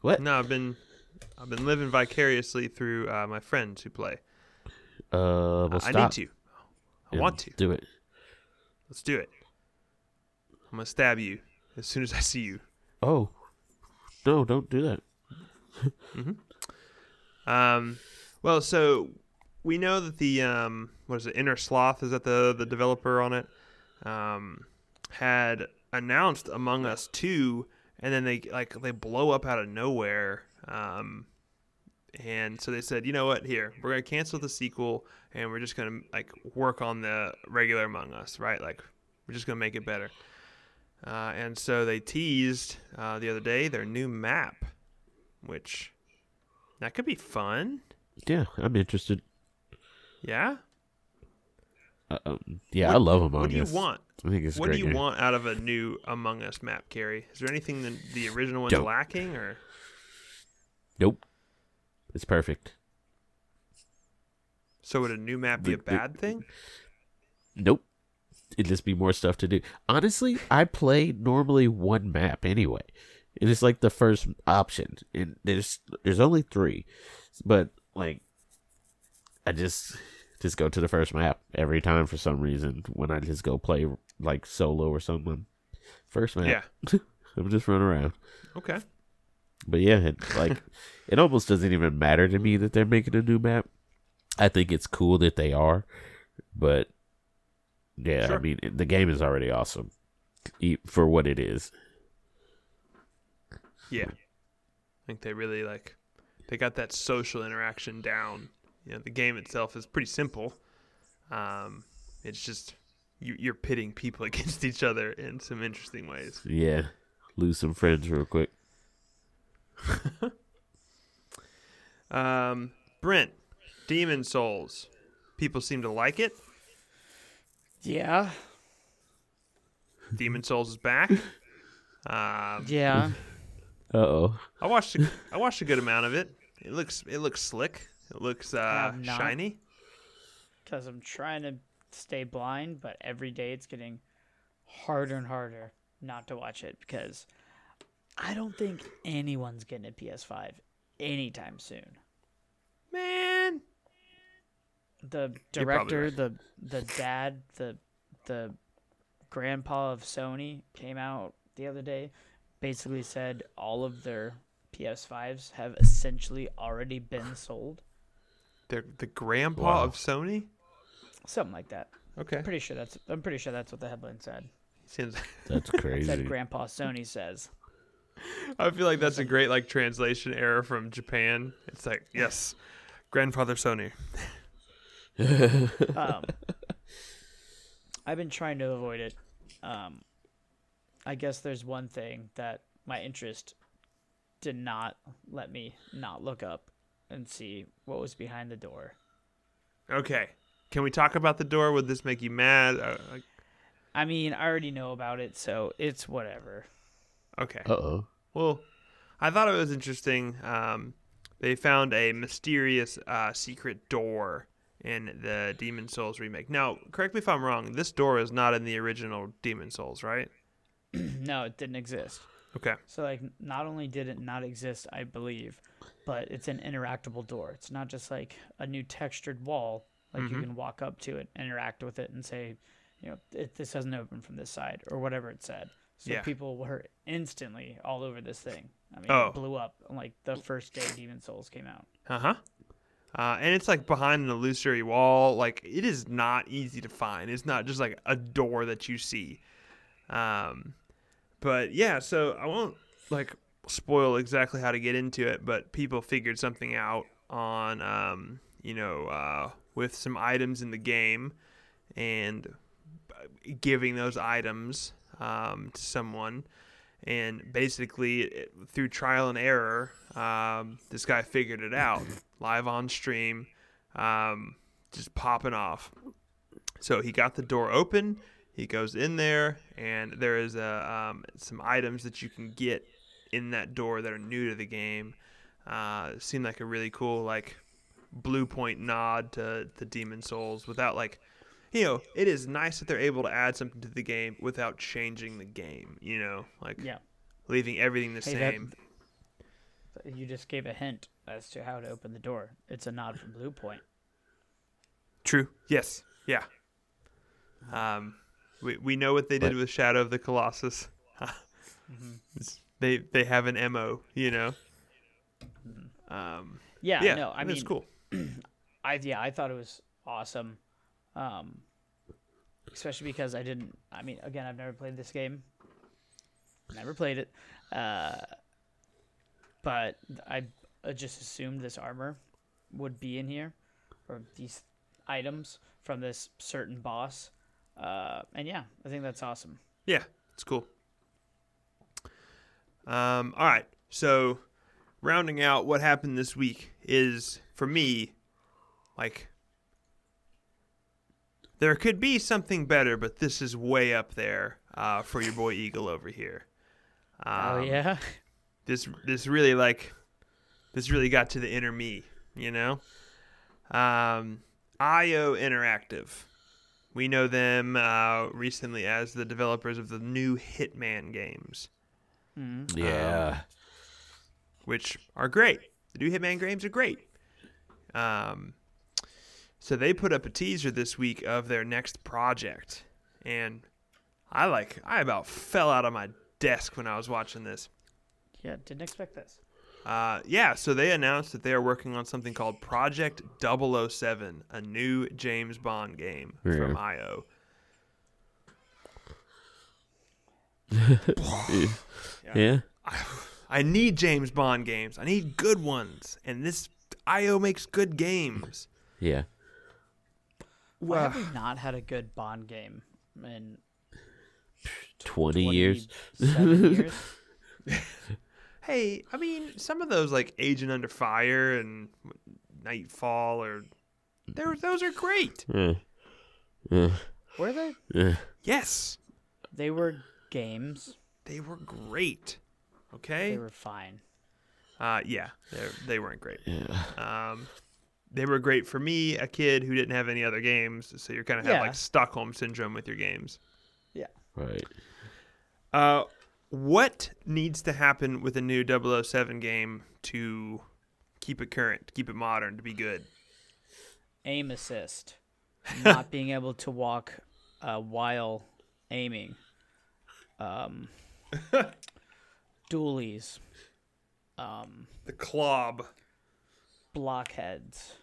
What? No, I've been I've been living vicariously through uh, my friends who play. Uh, well, I stop need to. I and want to. do it. Let's do it. I'm gonna stab you as soon as I see you. Oh, no! Don't do that. Um, well, so we know that the um, what is it? Innersloth is that the the developer on it? Um, had announced Among Us two, and then they like they blow up out of nowhere. Um, and so they said, you know what? Here, we're gonna cancel the sequel, and we're just gonna like work on the regular Among Us, right? Like we're just gonna make it better. Uh, and so they teased uh, the other day their new map, which that could be fun. Yeah, I'm interested. Yeah. Uh, um, yeah, What- I love Among Us. what do you Us. want? I think it's What do you game. want out of a new Among Us map, Carrie? Is there anything that the original one's Don't. lacking, or Nope, it's perfect. so would a new map be a bad thing? Nope, it'd just be more stuff to do. Honestly, I play normally one map anyway. and It is like the first option, and there's there's only three, but like, I just just go to the first map every time for some reason when I just go play like solo or something. First map, Yeah. I'm just running around. Okay. But yeah, it, like it almost doesn't even matter to me that they're making a new map. I think it's cool that they are, but yeah, I mean the game is already awesome for what it is. Yeah. I think they really like they got that social interaction down. You know, the game itself is pretty simple. Um, it's just you, you're pitting people against each other in some interesting ways. Yeah, lose some friends real quick. Um, Brent, Demon's Souls. People seem to like it. Yeah. Demon's Souls is back. Um, Yeah. Uh oh. I watched a, I watched a good amount of it. It looks it looks slick. It looks uh, not. shiny. Because I'm trying to stay blind, but every day it's getting harder and harder not to watch it because I don't think anyone's getting a PS5 anytime soon. Man, The director, right. the the dad, the the grandpa of Sony came out the other day, basically said all of their PS5s have essentially already been sold. The the grandpa Wow. of Sony. Something like that. Okay. I'm Pretty sure that's. I'm pretty sure that's what the headline said. Seems. That's crazy. said Grandpa Sony says. I feel like that's a great like translation error from Japan. It's like yes, grandfather Sony. Um, I've been trying to avoid it. Um, I guess there's one thing that my interest did not let me not look up and see what was behind the door. Okay. Can we talk about the door? Would this make you mad? Uh, I mean, I already know about it, so it's whatever. okay. Uh oh. Well, I thought it was interesting. Um, they found a mysterious uh, secret door in the Demon's Souls remake. Now, correct me if I'm wrong. This door is not in the original Demon's Souls, right? no, it didn't exist. Okay. So like, not only did it not exist, I believe, but it's an interactable door. It's not just like a new textured wall. Like you Mhm. can walk up to it, interact with it, and say, you know, it, this doesn't open from this side or whatever it said. So Yeah. people were instantly all over this thing. I mean, Oh. it blew up like the first day Demon's Souls came out. Uh-huh. Uh And it's like behind an illusory wall. Like it is not easy to find. It's not just like a door that you see. Um, but yeah. So I won't like spoil exactly how to get into it, but people figured something out on um, you know uh, with some items in the game and giving those items um, to someone. And basically it, through trial and error um, this guy figured it out live on stream um, just popping off. So he got the door open he goes in there and there is a, um, some items that you can get in that door that are new to the game uh, seemed like a really cool like Bluepoint nod to the Demon's Souls without like you know, it is nice that they're able to add something to the game without changing the game. You know, like Yeah. leaving everything the Hey, that- same. You just gave a hint as to how to open the door. It's a nod from Blue Point. True. Yes. Yeah. Um, we we know what they did But- with Shadow of the Colossus. It's- They they have an mo. You know. Um, Yeah, yeah. no, I mean it's cool. I yeah, I thought it was awesome. Um, especially because I didn't. I mean, again, I've never played this game. Never played it. Uh, but I, I just assumed this armor would be in here, or these items from this certain boss. Uh, and yeah, I think that's awesome. Yeah, it's cool. Um, all right. So, rounding out what happened this week is for me, like, there could be something better, but this is way up there uh, for your boy Eagle over here. oh Um, yeah, This this really like this really got to the inner me, you know. Um, IO Interactive. We know them uh, recently as the developers of the new Hitman games, Mhm. Yeah. which are great. The new Hitman games are great. Um, so they put up a teaser this week of their next project, and I like I about fell out of my desk when I was watching this. yeah. Didn't expect this. Uh, yeah, so they announced that they are working on something called Project 007, a new James Bond game from IO. Yeah. I need James Bond games. I need good ones, and this IO makes good games. Yeah. Why have we not had a good Bond game in 20 years. years? Hey, I mean, some of those like Agent Under Fire and Nightfire or there those are great. Yeah. Yeah. Were they? Yeah. Yes, They were games. they were great. Okay. They were fine. Uh, yeah, they they weren't great. Yeah. Um, they were great for me, a kid who didn't have any other games. So you're kind of have like Stockholm syndrome with your games. Yeah. Right. Uh, what needs to happen with a new 007 game to keep it current, to keep it modern, to be good? Aim assist. Not being able to walk uh, while aiming. Um, dualies. Um, The clob. blockheads.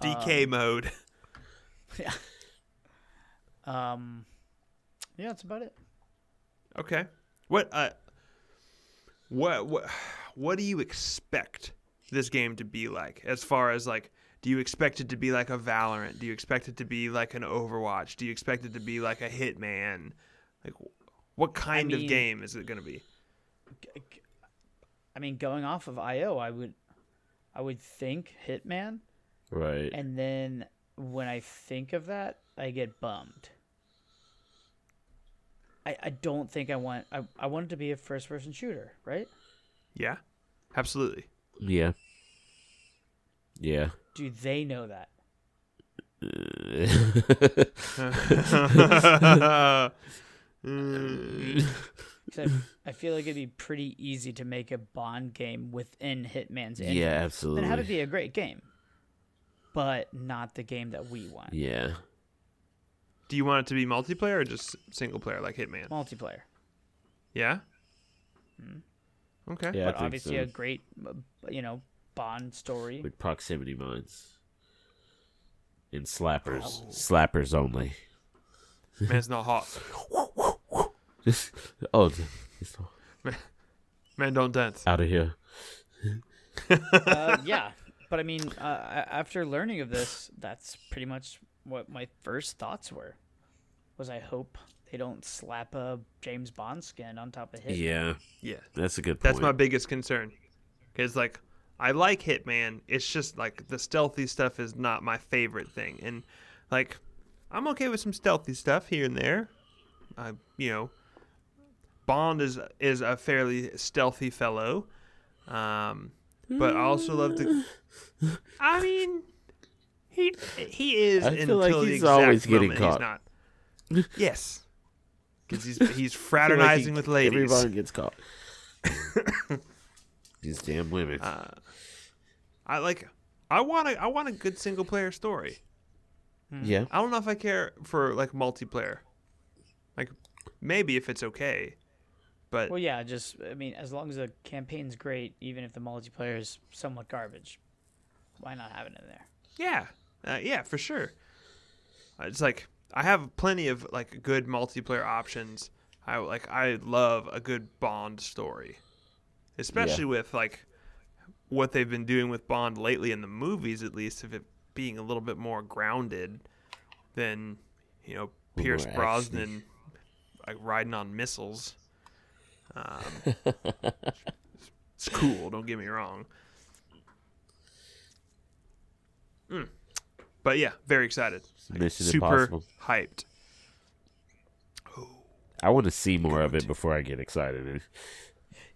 DK mode. Yeah. Um. Yeah, that's about it. Okay. What uh what what what do you expect this game to be like as far as like do you expect it to be like a Valorant? Do you expect it to be like an Overwatch? Do you expect it to be like a Hitman? Like what kind mean- of game is it going to be? I mean, going off of IO, I would, I would think Hitman, Right. and then when I think of that, I get bummed. I, I don't think I want I, I want it to be a first person shooter, right? Yeah. Absolutely. Yeah. Yeah. Do they know that? Mm, 'Cause I, I feel like it'd be pretty easy to make a Bond game within Hitman's engine. yeah, absolutely. And have it be a great game, but not the game that we want. yeah. do you want it to be multiplayer or just single player like Hitman? Multiplayer, Yeah. Okay. Yeah, but obviously so. a great, you know, Bond story. With proximity mines. And slappers. Slappers only. Man's not hot. oh, it's Man don't dance. out of here. uh, yeah, but I mean, uh, after learning of this, that's pretty much what my first thoughts were. Was I hope they don't slap a James Bond skin on top of Hitman. Yeah, Yeah. that's a good point. That's my biggest concern. Because, like, I like Hitman. It's just, like, the stealthy stuff is not my favorite thing. And, like, I'm okay with some stealthy stuff here and there. I, you know, Bond is is a fairly stealthy fellow. Um, but I also love the. I mean, he he is I until feel like the he's exact always getting moment caught. he's not. Yes, because he's he's I feel like he- fraternizing with ladies. Everybody gets caught. These damn women. Uh, I like. I want a. I want a good single player story. yeah. I don't know if I care for like multiplayer. Like maybe if it's okay, but Well, yeah, just I mean, as long as the campaign's great, even if the multiplayer is somewhat garbage, why not have it in there? yeah, uh, yeah, for sure. Uh, It's like I have plenty of like good multiplayer options. I like. I love a good Bond story, especially with like what they've been doing with Bond lately in the movies, at least of it being a little bit more grounded than you know Pierce Brosnan like riding on missiles. Um, it's cool. Don't get me wrong. Mm. But yeah, very excited. Like, Mission super Impossible. hyped. I want to see more of it before I get excited.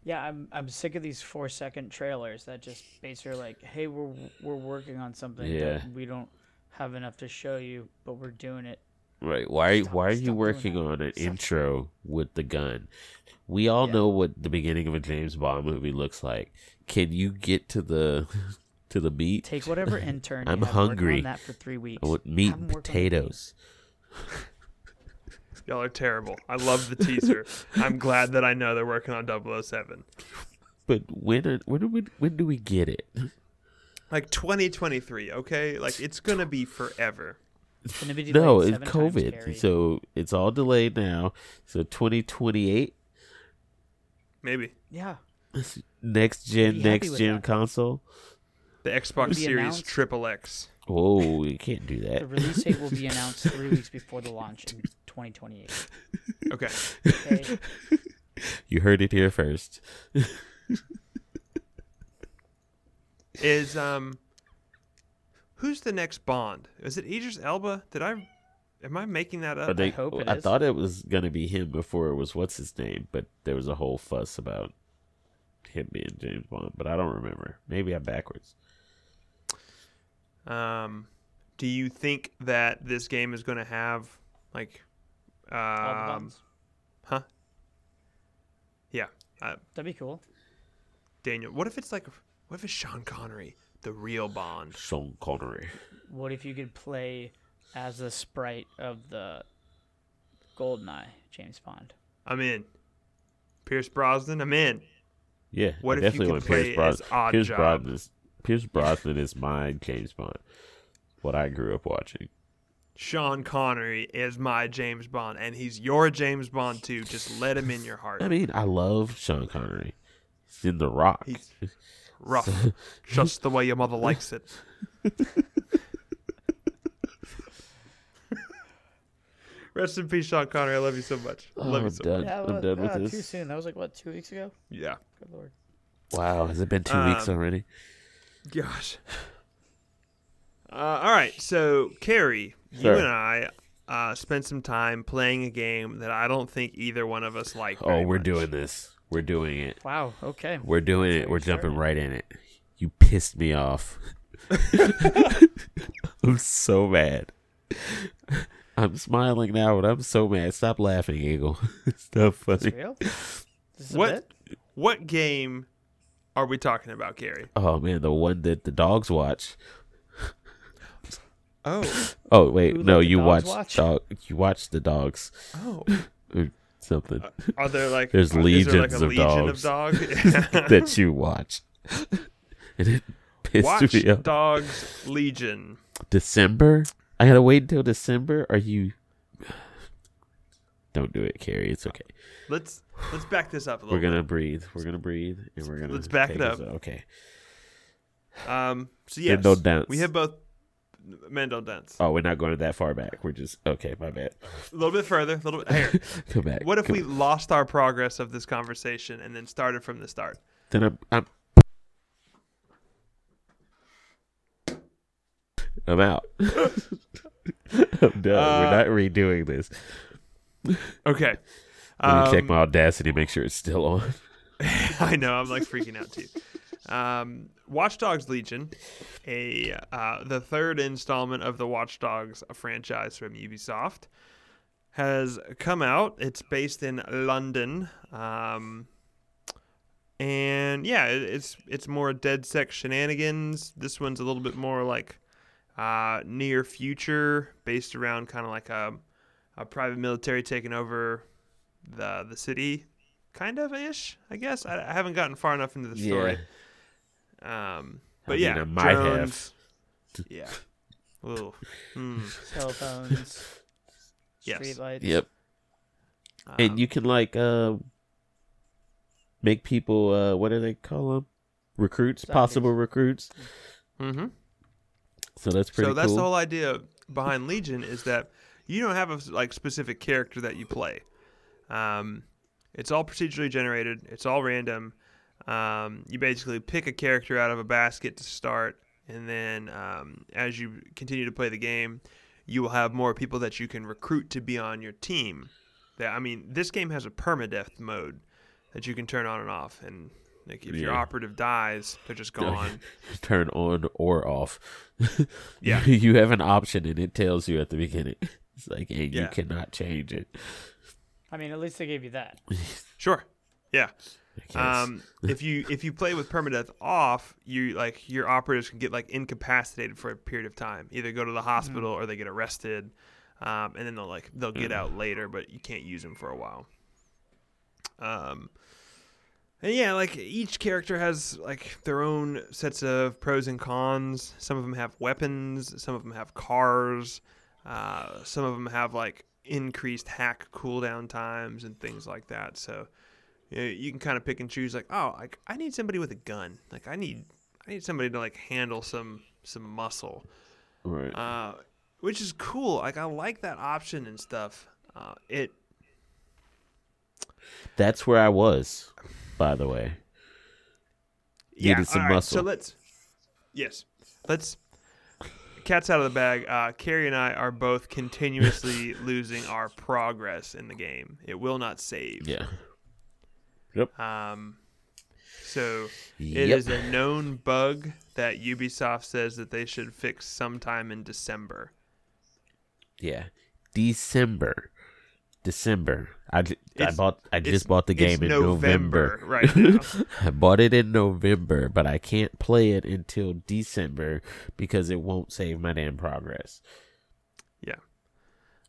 Yeah, I'm I'm sick of these four second trailers that just basically like, hey, we're we're working on something Yeah. that we don't have enough to show you, but we're doing it. Right? Why? Stop- why are you working on an Stop. intro with the gun? We all Yeah. know what the beginning of a James Bond movie looks like. Can you get to the to the beat? Take whatever intern. I'm you hungry. On that for three weeks. I want meat and work on the game. potatoes. Y'all are terrible. I love the teaser. I'm glad that I know they're working on 007. But when are- when do we when do we get it? Like 2023, okay? Like it's gonna be forever. It's gonna be No, delayed it's seven times, COVID, Carrie. so it's all delayed now. So 2028 Maybe yeah, next gen next gen that. console. the Xbox Series. Triple X. Whoa, you can't do that. the release date will be announced three weeks before the launch in 2028. Okay. Okay, You heard it here first. Is um, who's the next Bond? Is it Idris Elba? Did I? Am I making that up? they- hope it I is. thought it was gonna be him before it was what's his name, but there was a whole fuss about him being James Bond, but I don't remember. Maybe I'm backwards. Um, do you think that this game is gonna have like, all um, huh? Yeah, uh, That'd be cool. Daniel. What if it's like, what if it's Sean Connery, the real Bond? Sean Connery. What if you could play as the sprite of the Goldeneye James Bond? I'm in. Pierce Brosnan. I'm in. Yeah, What I if you definitely could play Pierce Brosnan. as Odd Pierce Job? Brosnan is Pierce Brosnan is my James Bond. what I grew up watching. Sean Connery is my James Bond, and he's your James Bond too. Just let him in your heart. I mean, I love Sean Connery. He's in The Rock. He's rough, just the way your mother likes it. Rest in peace, Sean Connery. I love you so much. I Oh, love you I'm so done. Yeah, I'm well, done with uh, this. Too soon. That was like what two weeks ago. Yeah. Good lord. Wow, has it been two weeks Um, already? Gosh. Uh, all right. So, Carrie, you and I uh, spent some time playing a game that I don't think either one of us like. Oh, very we're much. doing this. We're doing it. Wow. Okay. We're doing That's it. We're very jumping exciting. right in it. You pissed me off. I'm so mad. I'm smiling now, but I'm so mad. Stop laughing, Eagle. Stop not Is funny. this real? This What? bit? What game are we talking about, Gary? Oh man, the one that the dogs watch. Oh. Oh wait, Who no, you watch, watch? dog. You watch the dogs. Oh. Something Are there like There's are- is there, like, legions a of legion dogs. of dogs? that you watch. and it pissed Watch me off. Dogs Legion. December? I gotta wait until December. Are you? Don't do it, Carrie. It's okay. Let's let's back this up a little. We're gonna breathe. We're gonna breathe, and we're gonna Let's back it up. Okay. Um. So yes, don't we have both men don't dance. Oh, we're not going that far back. We're just okay. My bad. A little bit further. A little bit. Here. Come back. What if we lost our progress of this conversation and then started from the start? Then I'm. I'm, I'm out. I'm done. we're Uh, not redoing this. Okay. Let me check Um, my audacity. Make sure it's still on. I know. I'm like freaking out too. Um, Watch Dogs Legion, a uh, the third installment of the Watch Dogs franchise from Ubisoft, has come out. It's based in London, um, and yeah, it, it's it's more DedSec shenanigans. This one's a little bit more like uh, near future, based around kind of like a, a private military taking over the the city kind of ish, I guess. I, I haven't gotten far enough into the story. Um, but I mean, yeah, I might have. drones. Yeah. Ooh. Hmm. Cell phones. Yes. Street lights. Yep. Um, and you can like uh make people uh what do they call them recruits Zombies. possible recruits Mm-hmm. so that's pretty So that's cool the whole idea behind Legion is that you don't have a like specific character that you play. Um, it's all procedurally generated. It's all random. Um, you basically pick a character out of a basket to start, and then um, as you continue to play the game, you will have more people that you can recruit to be on your team. That I mean, this game has a permadeath mode that you can turn on and off, and like if your operative dies, they're just gone. turn on or off Yeah. you have an option and it tells you at the beginning it's like and you Yeah. cannot change it I mean, at least they gave you that. sure. Yeah. Um, if you if you play with permadeath off, you like your operatives can get like incapacitated for a period of time. Either go to the hospital or they get arrested, um, and then they'll like they'll get out later, but you can't use them for a while. Um, and yeah, like each character has like their own sets of pros and cons. Some of them have weapons. Some of them have cars. Uh, some of them have like increased hack cooldown times and things like that. So you, know, you can kind of pick and choose. Like, oh, like I need somebody with a gun. Like I need I need somebody to like handle some some muscle. right Uh, which is cool. Like I like that option and stuff. Uh, it that's where i was by the way yeah. Needed some right, muscle. So let's yes, let's. Cat's out of the bag. Uh, Carrie and I are both continuously losing our progress in the game. It will not save. yeah Um, so it Yep. is a known bug that Ubisoft says that they should fix sometime in December. yeah december december i, I bought i just bought the game in November november right now. I bought it in November, but I can't play it until December because it won't save my damn progress.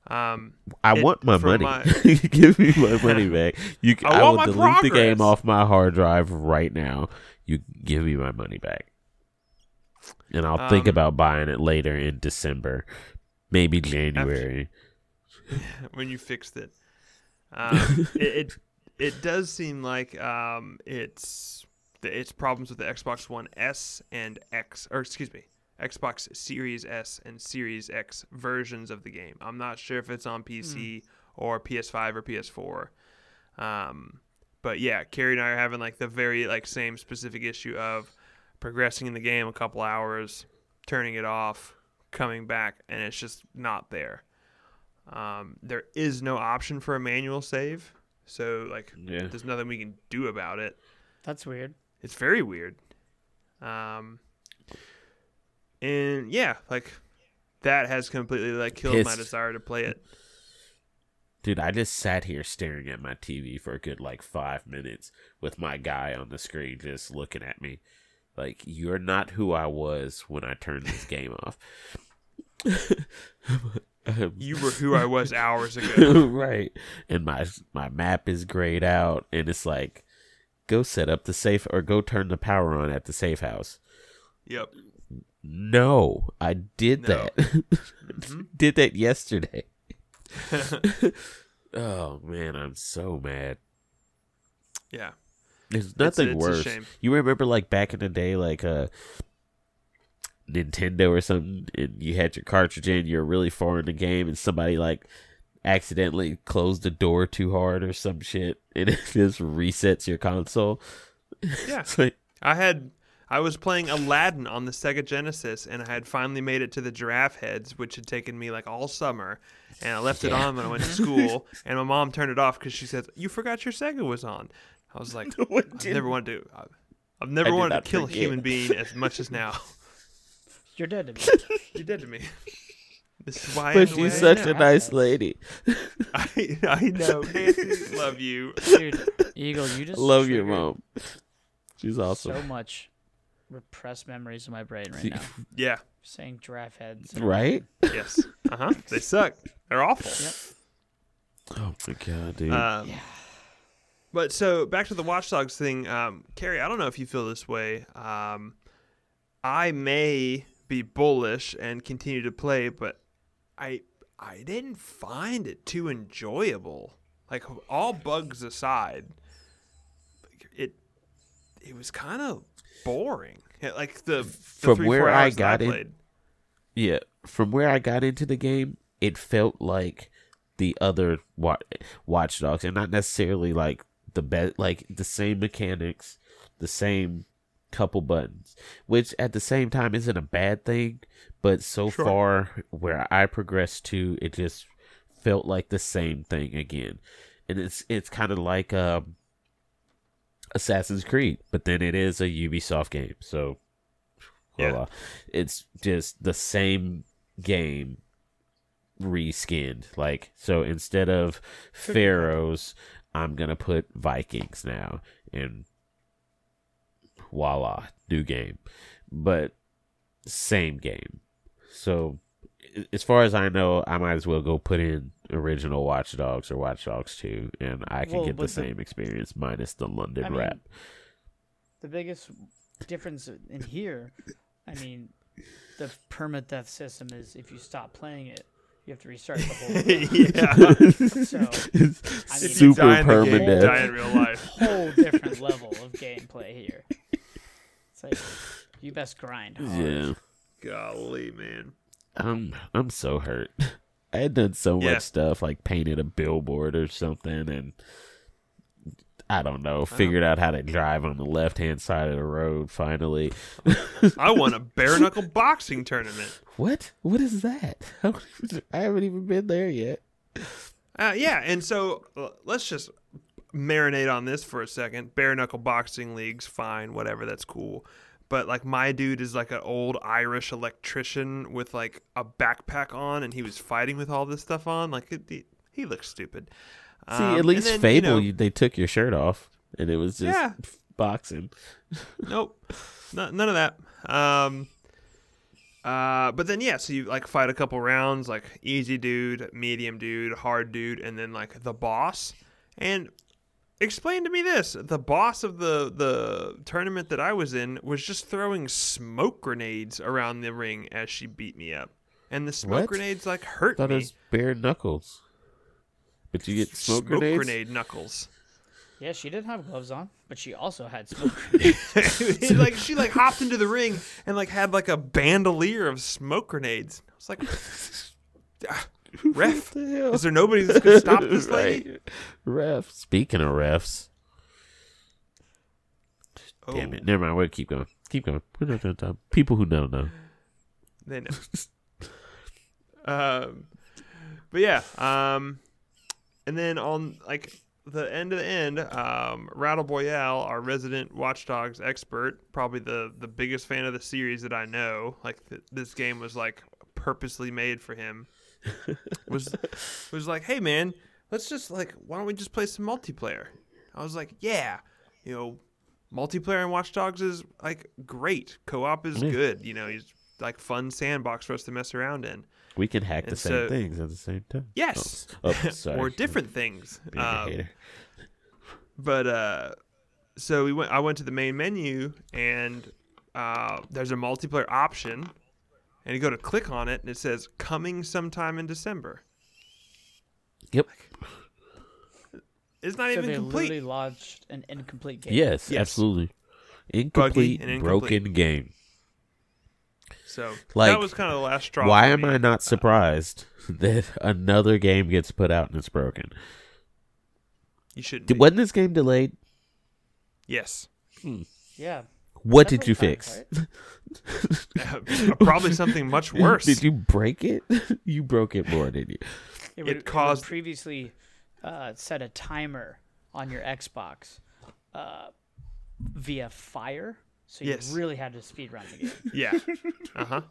Um, I It- want my money. my- Give me my money back. You, I I, will delete the game off my hard drive right now. You give me my money back. and I'll think Um, about buying it later in December, maybe January. when you fixed it. Um, it, it it does seem like um, it's the, it's problems with the Xbox One S and X, or excuse me, Xbox Series S and Series X versions of the game. I'm not sure if it's on PC or PS5 or PS4. Um, but yeah, Carrie and I are having like the very like same specific issue of progressing in the game a couple hours, turning it off, coming back, and it's just not there. Um, there is no option for a manual save, so like Yeah. there's nothing we can do about it. That's weird. It's very weird. Um, and yeah, like that has completely like killed my desire to play it. Dude, I just sat here staring at my TV for a good like five minutes with my guy on the screen just looking at me. Like, you're not who I was when I turned this game off. You were who I was hours ago. right. And my my map is grayed out and it's like go set up the safe or go turn the power on at the safe house. Yep. No, I did No. that. Mhm. did that yesterday. oh man, I'm so mad. yeah. There's It's- nothing it's a worse. shame. You remember like back in the day, like uh Nintendo or something, and you had your cartridge in, you're really far in the game, and somebody like accidentally closed the door too hard or some shit, and it just resets your console. Yeah. It's like, I had I was playing Aladdin on the Sega Genesis and I had finally made it to the giraffe heads, which had taken me like all summer. And I left it on when I went to school and my mom turned it off because she said, You forgot your Sega was on. I was like, I've never wanted to I've, I've never I wanted to not kill a human being as much as now. You're dead to me. You're dead to me. This is why but I'm the way she's such a nice lady. I, I know. Nancy, love you. Dude, Eagle, you just Love your mom. She's awesome. So much repressed memories in my brain right now. Yeah. Saying giraffe heads. right? Yes. Uh huh. They suck. They're awful. Yep. Oh my god, dude. Um, Yeah. But so back to the Watch Dogs thing, um, Carrie. I don't know if you feel this way. Um, I may be bullish and continue to play, but I I didn't find it too enjoyable. Like all bugs aside, it it was kind of boring. Like the, the From three, where I got in- Yeah, from where I got into the game, it felt like the other wa- Watch Dogs, and not necessarily like the best, like the same mechanics, the same couple buttons, which at the same time isn't a bad thing. But so Sure. far, where I progressed to, it just felt like the same thing again, and it's it's kind of like um, Assassin's Creed, but then it is a Ubisoft game, so Yeah. voila. it's just the same game reskinned. Like so, instead of pharaohs, I'm gonna put Vikings now, and voila, new game, but same game. So, as far as I know, I might as well go put in original Watch Dogs or Watch Dogs Two, and I can Well, get the but the- same experience minus the London I mean, rap. The biggest difference in here, I mean, the permadeath system is if you stop playing it, you have to restart the whole thing. yeah. So, I mean, Super die in the permanent. die in real life. whole different level of gameplay here. It's like you best grind hard. Yeah. Golly, man. I'm I'm so hurt. I had done so Yeah. much stuff like painted a billboard or something and I don't know, figured out how to drive on the left hand side of the road finally. I won a bare knuckle boxing tournament. What? What is that? I haven't even been there yet. Uh, yeah, and so uh, let's just marinate on this for a second. Bare knuckle boxing leagues, fine, whatever, that's cool. But like my dude is like an old Irish electrician with like a backpack on, and he was fighting with all this stuff on. Like it, he, he looks stupid. See, Um, at least then, you Fable, know- you, they took your shirt off and it was just Yeah. boxing. nope, no, none of that. Um, uh, but then yeah, so you like fight a couple rounds, like easy dude, medium dude, hard dude, and then like the boss. And explain to me this: the boss of the the tournament that I was in was just throwing smoke grenades around the ring as she beat me up, and the smoke What? grenades like hurt thought it me. was bare knuckles. But you get smoke, grenades. Smoke grenade knuckles. Yeah, she didn't have gloves on, but she also had smoke. It, like she like hopped into the ring and like had like a bandolier of smoke grenades. I was like, "Ah, ref, the hell? is there nobody that's gonna stop this lady? Right. Ref. Speaking of refs, damn Oh, it. Never mind. We'll keep going. Keep going. We don't have time. People who don't know. They know. um, but yeah, um, and then on like the end of the end, um, Rattle Boyale, our resident Watch Dogs expert, probably the the biggest fan of the series that I know. Like th- this game was like purposely made for him. Was was like, hey man, let's just like, why don't we just play some multiplayer? I was like, yeah, you know, multiplayer in Watch Dogs is like great. Co-op is Yeah. good. You know, he's like fun sandbox for us to mess around in. We can hack the same so- things at the same time. Yes, Oh, oh, sorry. or different things. Um, but uh, so we went. I went to the main menu, and uh, there's a multiplayer option, and you go to click on it, and it says coming sometime in December. Yep. It's not so even they complete. literally launched an incomplete game. Yes, Yes. absolutely. Incomplete, and incomplete. broken game. So Like, that was kind of the last straw. Why am. I not surprised that another game gets put out and it's broken? You shouldn't. Did, be. wasn't this game delayed? Yes. Yeah. What did you fix? times, right? Probably something much worse. Did you break it? you broke it more, didn't you? It, It would, it would caused- previously uh, set a timer on your Xbox uh, via fire, so you Yes. really had to speed run the game. Yeah. Uh huh.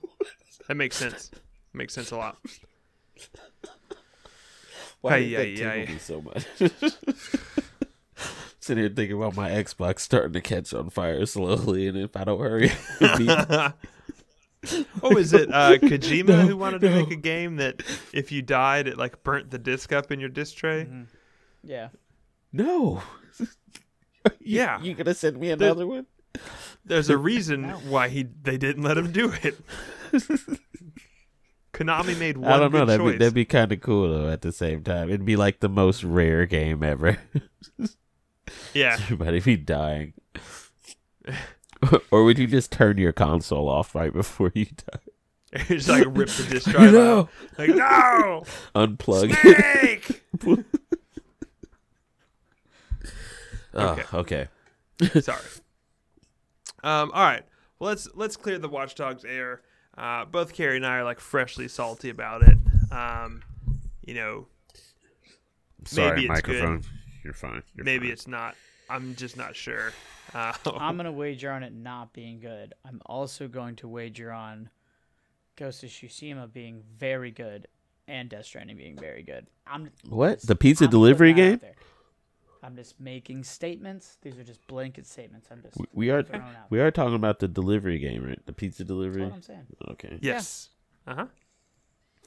That makes sense. Makes sense a lot. Why Ay, did that ay, tickle ay. me so much? Sitting here thinking about my Xbox starting to catch on fire slowly, and if I don't hurry, it'd be- what was it? Uh, Kojima No, who wanted to no. make a game that if you died, it like burnt the disc up in your disc tray. Yeah. no. Yeah. you gonna send me another one? There's a reason why he they didn't let him do it. Konami made one I don't know. good That'd choice. be, that'd be kind of cool though. At the same time, it'd be like the most rare game ever. Yeah. Everybody be dying. or would you just turn your console off right before you die? Just like rip the disc drive out. Like no, unplug. snake. Oh, okay. Sorry. Um. All right. Well, let's let's clear the Watch Dogs air. Uh, both Carrie and I are like freshly salty about it. Um, you know, Sorry, Maybe it's good. microphone. You're fine. You're maybe fine. it's not. I'm just not sure. Uh, I'm gonna wager on it not being good. I'm also going to wager on Ghost of Tsushima being very good and Death Stranding being very good. I'm What? The pizza I'm delivery game? I'm just making statements. These are just blanket statements. I'm just We- We are out. we are talking about the delivery game, right? The pizza That's delivery. what I'm saying. Okay. yes. Uh huh.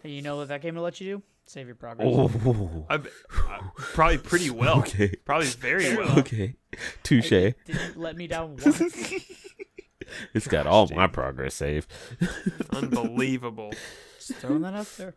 Hey, you know what that game will let you do? Save your progress. Oh. I, I, probably pretty well. Okay. Probably very well. Okay. Touche. Hey, didn't let me down once. It's got all my progress saved. Unbelievable. Just throwing that out there.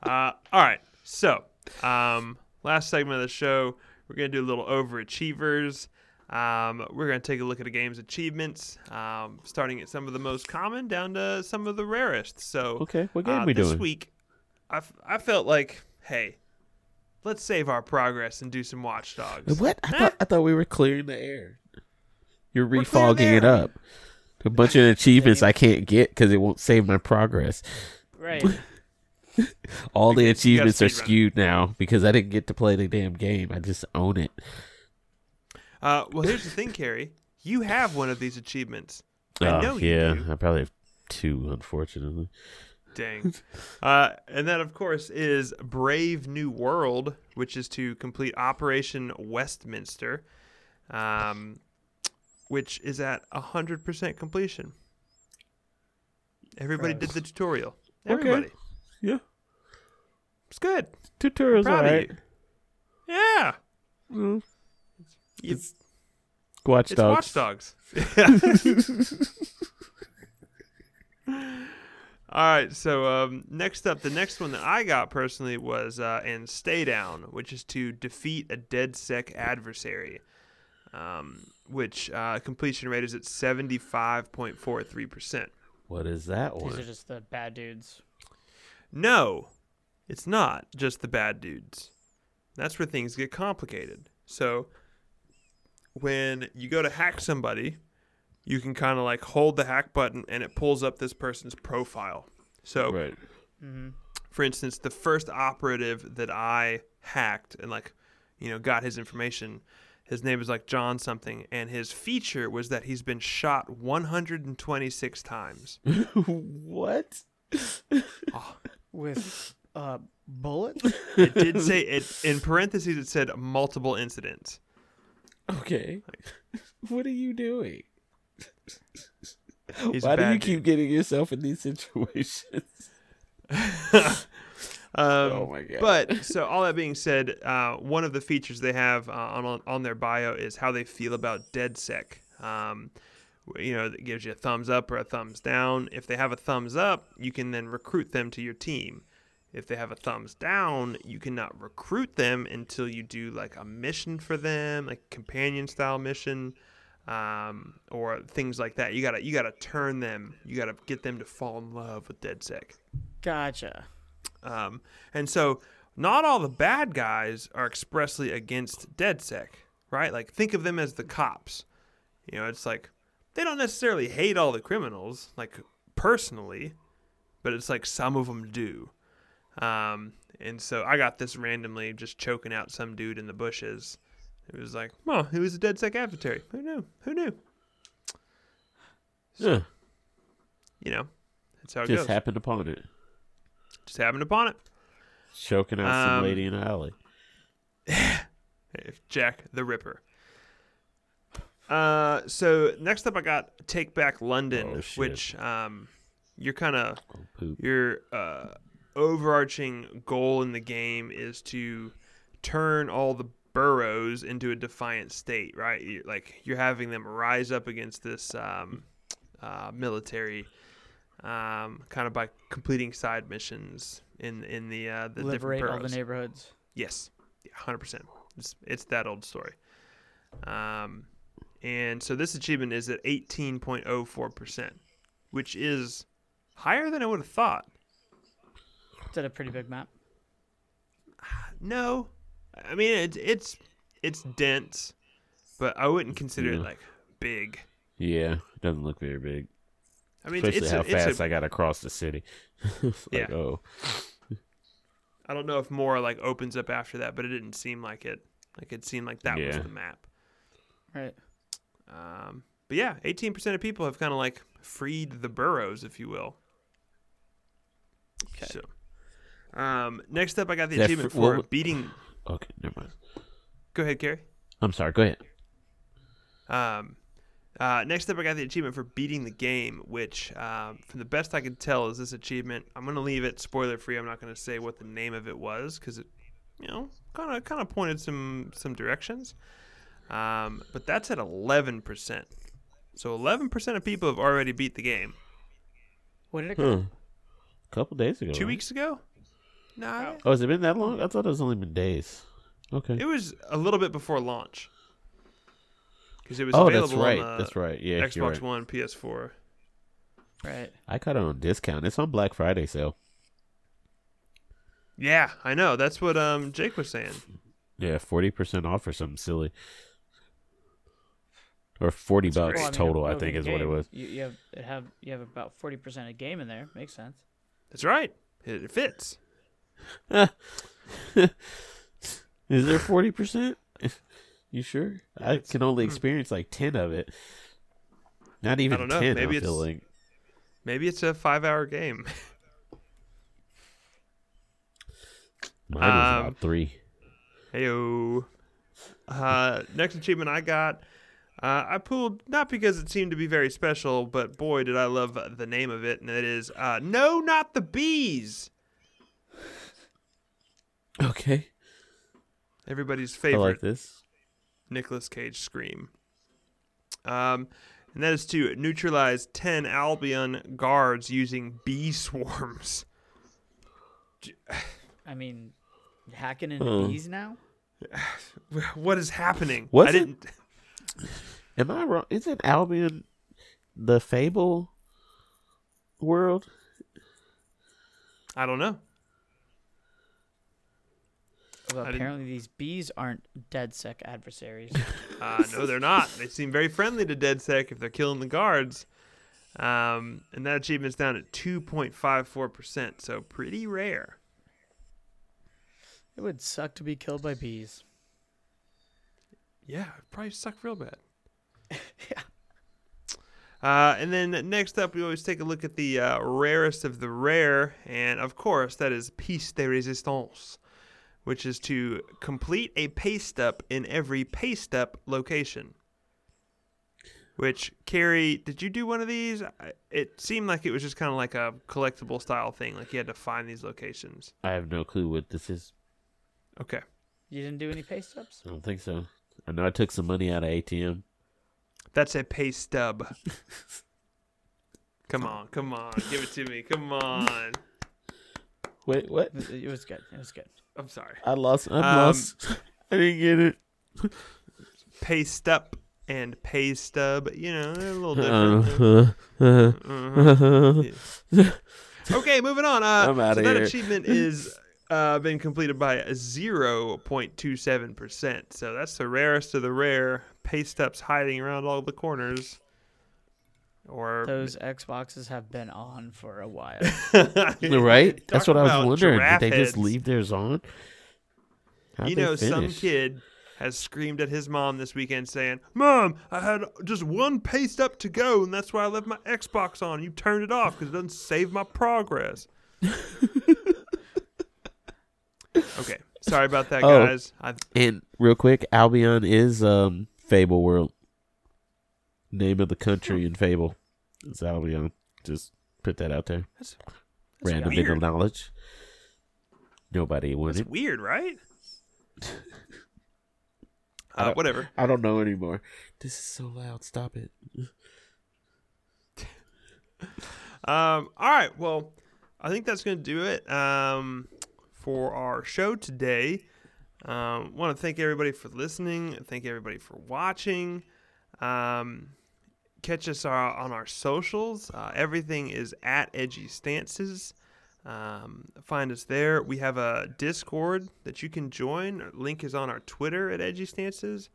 Uh, all right. So, um, last segment of the show, we're going to do a little overachievers. Um, we're going to take a look at a game's achievements, um, starting at some of the most common down to some of the rarest. So, Okay. What game uh, we this doing? week, I, f- I felt like, hey, let's save our progress and do some Watch Dogs. What? I Eh, thought I thought we were clearing the air. You're refogging the it up. A bunch of achievements I can't get because it won't save my progress. Right. All the achievements are skewed now because I didn't get to play the damn game. I just own it. Uh, well, here's the thing, Carrie. You have one of these achievements. I Oh, know you yeah, do. I probably have two, unfortunately. Dang. Uh, and that, of course, is Brave New World, which is to complete Operation Westminster, um, which is at 100% completion. Everybody did the tutorial. Okay. Everybody. Yeah, It's good. tutorials Proud alright. Yeah. Mm. You- It's Watch it's Watch Dogs. Dogs. All right, so um, next up, the next one that I got personally was uh, and stay down, which is to defeat a DedSec adversary, um, which uh, completion rate is at seventy five point four three percent. What is that one? These one? are just the bad dudes. No, it's not just the bad dudes. That's where things get complicated. So, when you go to hack somebody, you can kind of like hold the hack button and it pulls up this person's profile. So, Right. hmm for instance, the first operative that I hacked and like, you know, got his information, his name is like John something, and his feature was that he's been shot 126 times. what? With uh, bullets. It did say it in parentheses. It said multiple incidents. Okay. what are you doing? He's Why do you dude. keep getting yourself in these situations? Um, oh my god. But so all that being said, uh, one of the features they have uh, on on their bio is how they feel about DedSec. Um, you know, it gives you a thumbs up or a thumbs down. If they have a thumbs up, you can then recruit them to your team. If they have a thumbs down, you cannot recruit them until you do like a mission for them, like companion style mission, um, or things like that. You gotta you gotta turn them. You gotta get them to fall in love with DedSec. Gotcha. Um, and so not all the bad guys are expressly against DedSec, right? Like think of them as the cops. You know, it's like they don't necessarily hate all the criminals, like personally, but it's like some of them do. Um, and so I got this randomly just choking out some dude in the bushes. It was like, oh, he was a DedSec adversary. Who knew? Who knew? Yeah, You know, that's how it just goes. happened upon it. just happened upon it. Choking out some Um, lady in an alley. If Jack the Ripper. Uh, so next up, I got Take Back London, Oh, which um, you're kind of Oh, poop. your uh, overarching goal in the game is to turn all the boroughs into a defiant state, right? You're, like you're having them rise up against this um, uh, military, um, kind of by completing side missions in in the uh, the Liberate different all the neighborhoods. Yes, yeah, hundred percent. It's it's that old story. Um, and so this achievement is at eighteen point oh four percent, which is higher than I would have thought. Is that a pretty big map? No, I mean it's it's it's dense, but I wouldn't consider it like big. Yeah, it doesn't look very big. I mean, Especially it's how a, it's fast a, I got across the city. Like, Yeah. oh, I don't know if more like opens up after that, but it didn't seem like it. Like it seemed like that was the map. Right. Um, but yeah, eighteen percent of people have kind of like freed the boroughs, if you will. Okay. So, um, next up, I got the Is that achievement fr- what for wa- beating. okay, never mind. Go ahead, Gary. I'm sorry. Go ahead. Um, uh, next up, I got the achievement for beating the game, which, um, from the best I could tell, is this achievement. I'm going to leave it spoiler free. I'm not going to say what the name of it was because it, you know, kind of kind of pointed some some directions. Um, but that's at 11 percent. So 11 percent of people have already beat the game. When did it go? Huh. A couple days ago. Two right? weeks ago? No, Oh, has it been that long? I thought it was only been days. Okay. it was a little bit before launch because it was Oh, available that's right. on the That's right. Yeah, Xbox right. One, PS4. Right. I got it on discount. It's on Black Friday sale. Yeah, I know. That's what um Jake was saying. Yeah, forty percent off or something silly. Or forty bucks great. Well, I mean, total, I think the is what it was. You, you have it have you have about forty percent of game in there. Makes sense. That's right. It, it fits. Is there forty percent? You sure? Yeah, I can only hmm. experience like ten of it. Not even don't know. ten. Maybe I it's- like. Maybe it's a five-hour game. Mine was Um, about three. Heyo. Uh, next achievement I got, uh, I pulled not because it seemed to be very special, but boy did I love the name of it, and it is uh, "No, Not the Bees." Okay. everybody's favorite. I like this. Nicolas Cage scream. Um, and that is to neutralize 10 Albion guards using bee swarms. I mean, hacking into Oh. bees now. What is happening? Was I didn't. Am I wrong? Isn't Albion the Fable world? I don't know. I didn't- apparently these bees aren't DedSec adversaries. Uh, no, they're not. They seem very friendly to DedSec if they're killing the guards. Um, and that achievement's down at 2.54%, so pretty rare. it would suck to be killed by bees. Yeah, it'd probably suck real bad. Yeah. Uh, and then next up, we always take a look at the uh, rarest of the rare, and of course, that is piece de resistance, which is to complete a paste up in every paste up location. Which, Carrie, did you do one of these? It seemed like it was just kind of like a collectible style thing, like you had to find these locations. I have no clue what this is. Okay. You didn't do any pay ups? I don't think so. I know I took some money out of ATM. That's a pay stub. come on, come on, give it to me. Come on. Wait, what? It was good. It was good. I'm sorry. I lost. I Um, lost. I didn't get it. Pay stub and pay stub, you know, they're a little different. Uh, uh, Uh-huh. uh, Okay, moving on. Uh, I'm out so outta that here. achievement is uh, been completed by 0.27%. So that's the rarest of the rare. Pay stubs hiding around all the corners. Or Those Xboxes have been on for a while. right? That's what I was wondering. Did they just heads. leave theirs on? How'd you they know, some kid has screamed at his mom this weekend saying, Mom, I had just one paste up to go, and that's why I left my Xbox on. You turned it off because it doesn't save my progress. okay. Sorry about that, Oh. guys. I, And real quick, Albion is um Fable World. Name of the country in Fable So is Albion. Just put that out there. that's, that's Random bit of knowledge. Nobody That's wanted. weird, right? Uh, don't- whatever. I don't know anymore. This is so loud. Stop it. Um, all right. Well, I think that's going to do it um, for our show today. Um, want to thank everybody for listening. Thank everybody for watching. Um, catch us uh, on our socials. Uh, everything is at Edgy Stances. Um, find us there. We have a Discord that you can join. Our Link is on our Twitter at Edgy Stances.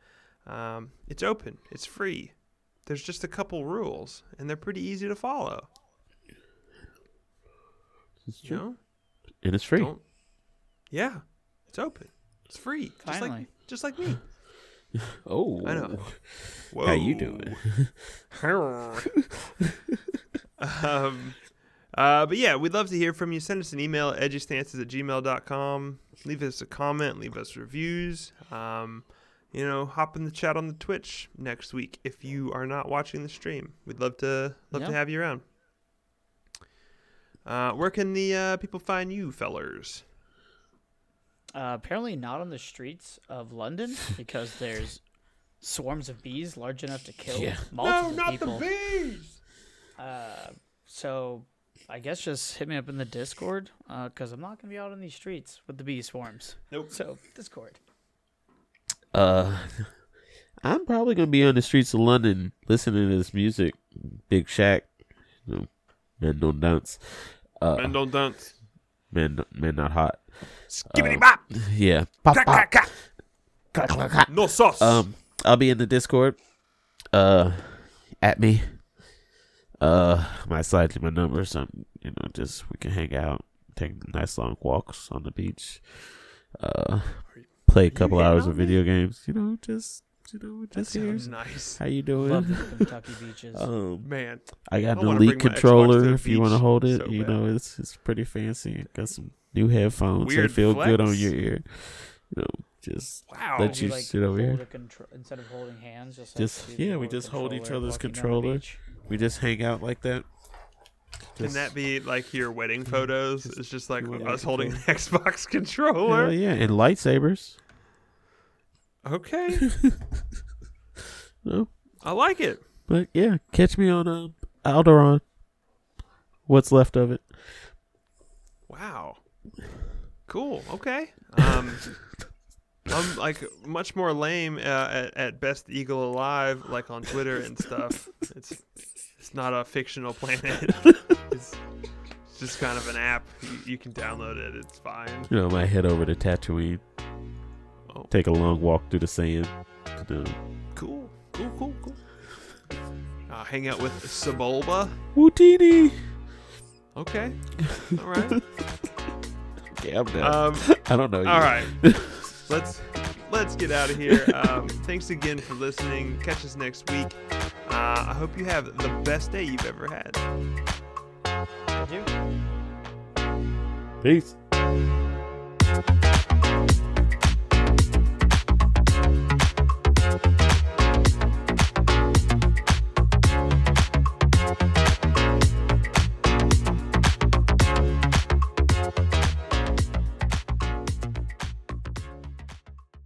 Um, it's open. It's free. There's just a couple rules, and they're pretty easy to follow. It's You know? And it's free. Don't. Yeah, it's open. It's free. Just like just like me. Oh. I know. Whoa. How you doing? um, uh, but yeah, we'd love to hear from you. Send us an email at edgystances at gmail.com. Leave us a comment, leave us reviews. Um, you know, hop in the chat on the Twitch next week if you are not watching the stream. We'd love to love Yeah. to have you around. Uh, where can the uh, people find you, fellers? Uh, apparently not on the streets of London because there's swarms of bees large enough to kill Yeah. multiple people. No, not people. the bees. Uh, so I guess just hit me up in the Discord because I'm not gonna be out on these streets with the bee swarms. Nope. So Discord. Uh, I'm probably gonna be on the streets of London listening to this music. Big Shaq, you know, men don't dance. Uh, Men don't dance. men, men not hot. Skibbity Uh, bop. Yeah, pop, Crack, pop. crack, crack. Clack, clack, clack. No sauce. Um, I'll be in the Discord. Uh, at me. Uh, my slide to my number. So you know, just we can hang out, take nice long walks on the beach. Uh, play a couple hours on of me? video games. You know, just you know, that just here. nice. How you doing? Love the Kentucky beaches. Um, Man, I got I an wanna elite bring my Xbox to controller the if you want to hold it. so you bad. know, it's it's pretty fancy. Got some new headphones. Weird they feel good on your ear. You know, just wow. Let you like sit over here. contro- instead of holding hands, just, Just- like, yeah, we just hold each other's walking controller. we just hang out like that. Can Just- that be like your wedding photos? just- it's just like you want us holding an Xbox controller. Hell yeah, and lightsabers. Okay, No, I like it. but yeah, catch me on uh, Alderaan. What's left of it? Wow. Cool. Okay. Um, I'm like much more lame uh, at, at Best Eagle Alive, like on Twitter and stuff. It's it's not a fictional planet. it's, it's just kind of an app. You, you can download it. It's fine. You know, I might head over to Tatooine, Oh. take a long walk through the sand. To the Cool. Cool. Cool. Cool. Uh, hang out with Sebulba. Wootini. Okay. All right. Yeah, I'm down. Um, I don't know. All you. right. let's let's get out of here. Um, thanks again for listening. Catch us next week. Uh, I hope you have the best day you've ever had. I do. Peace.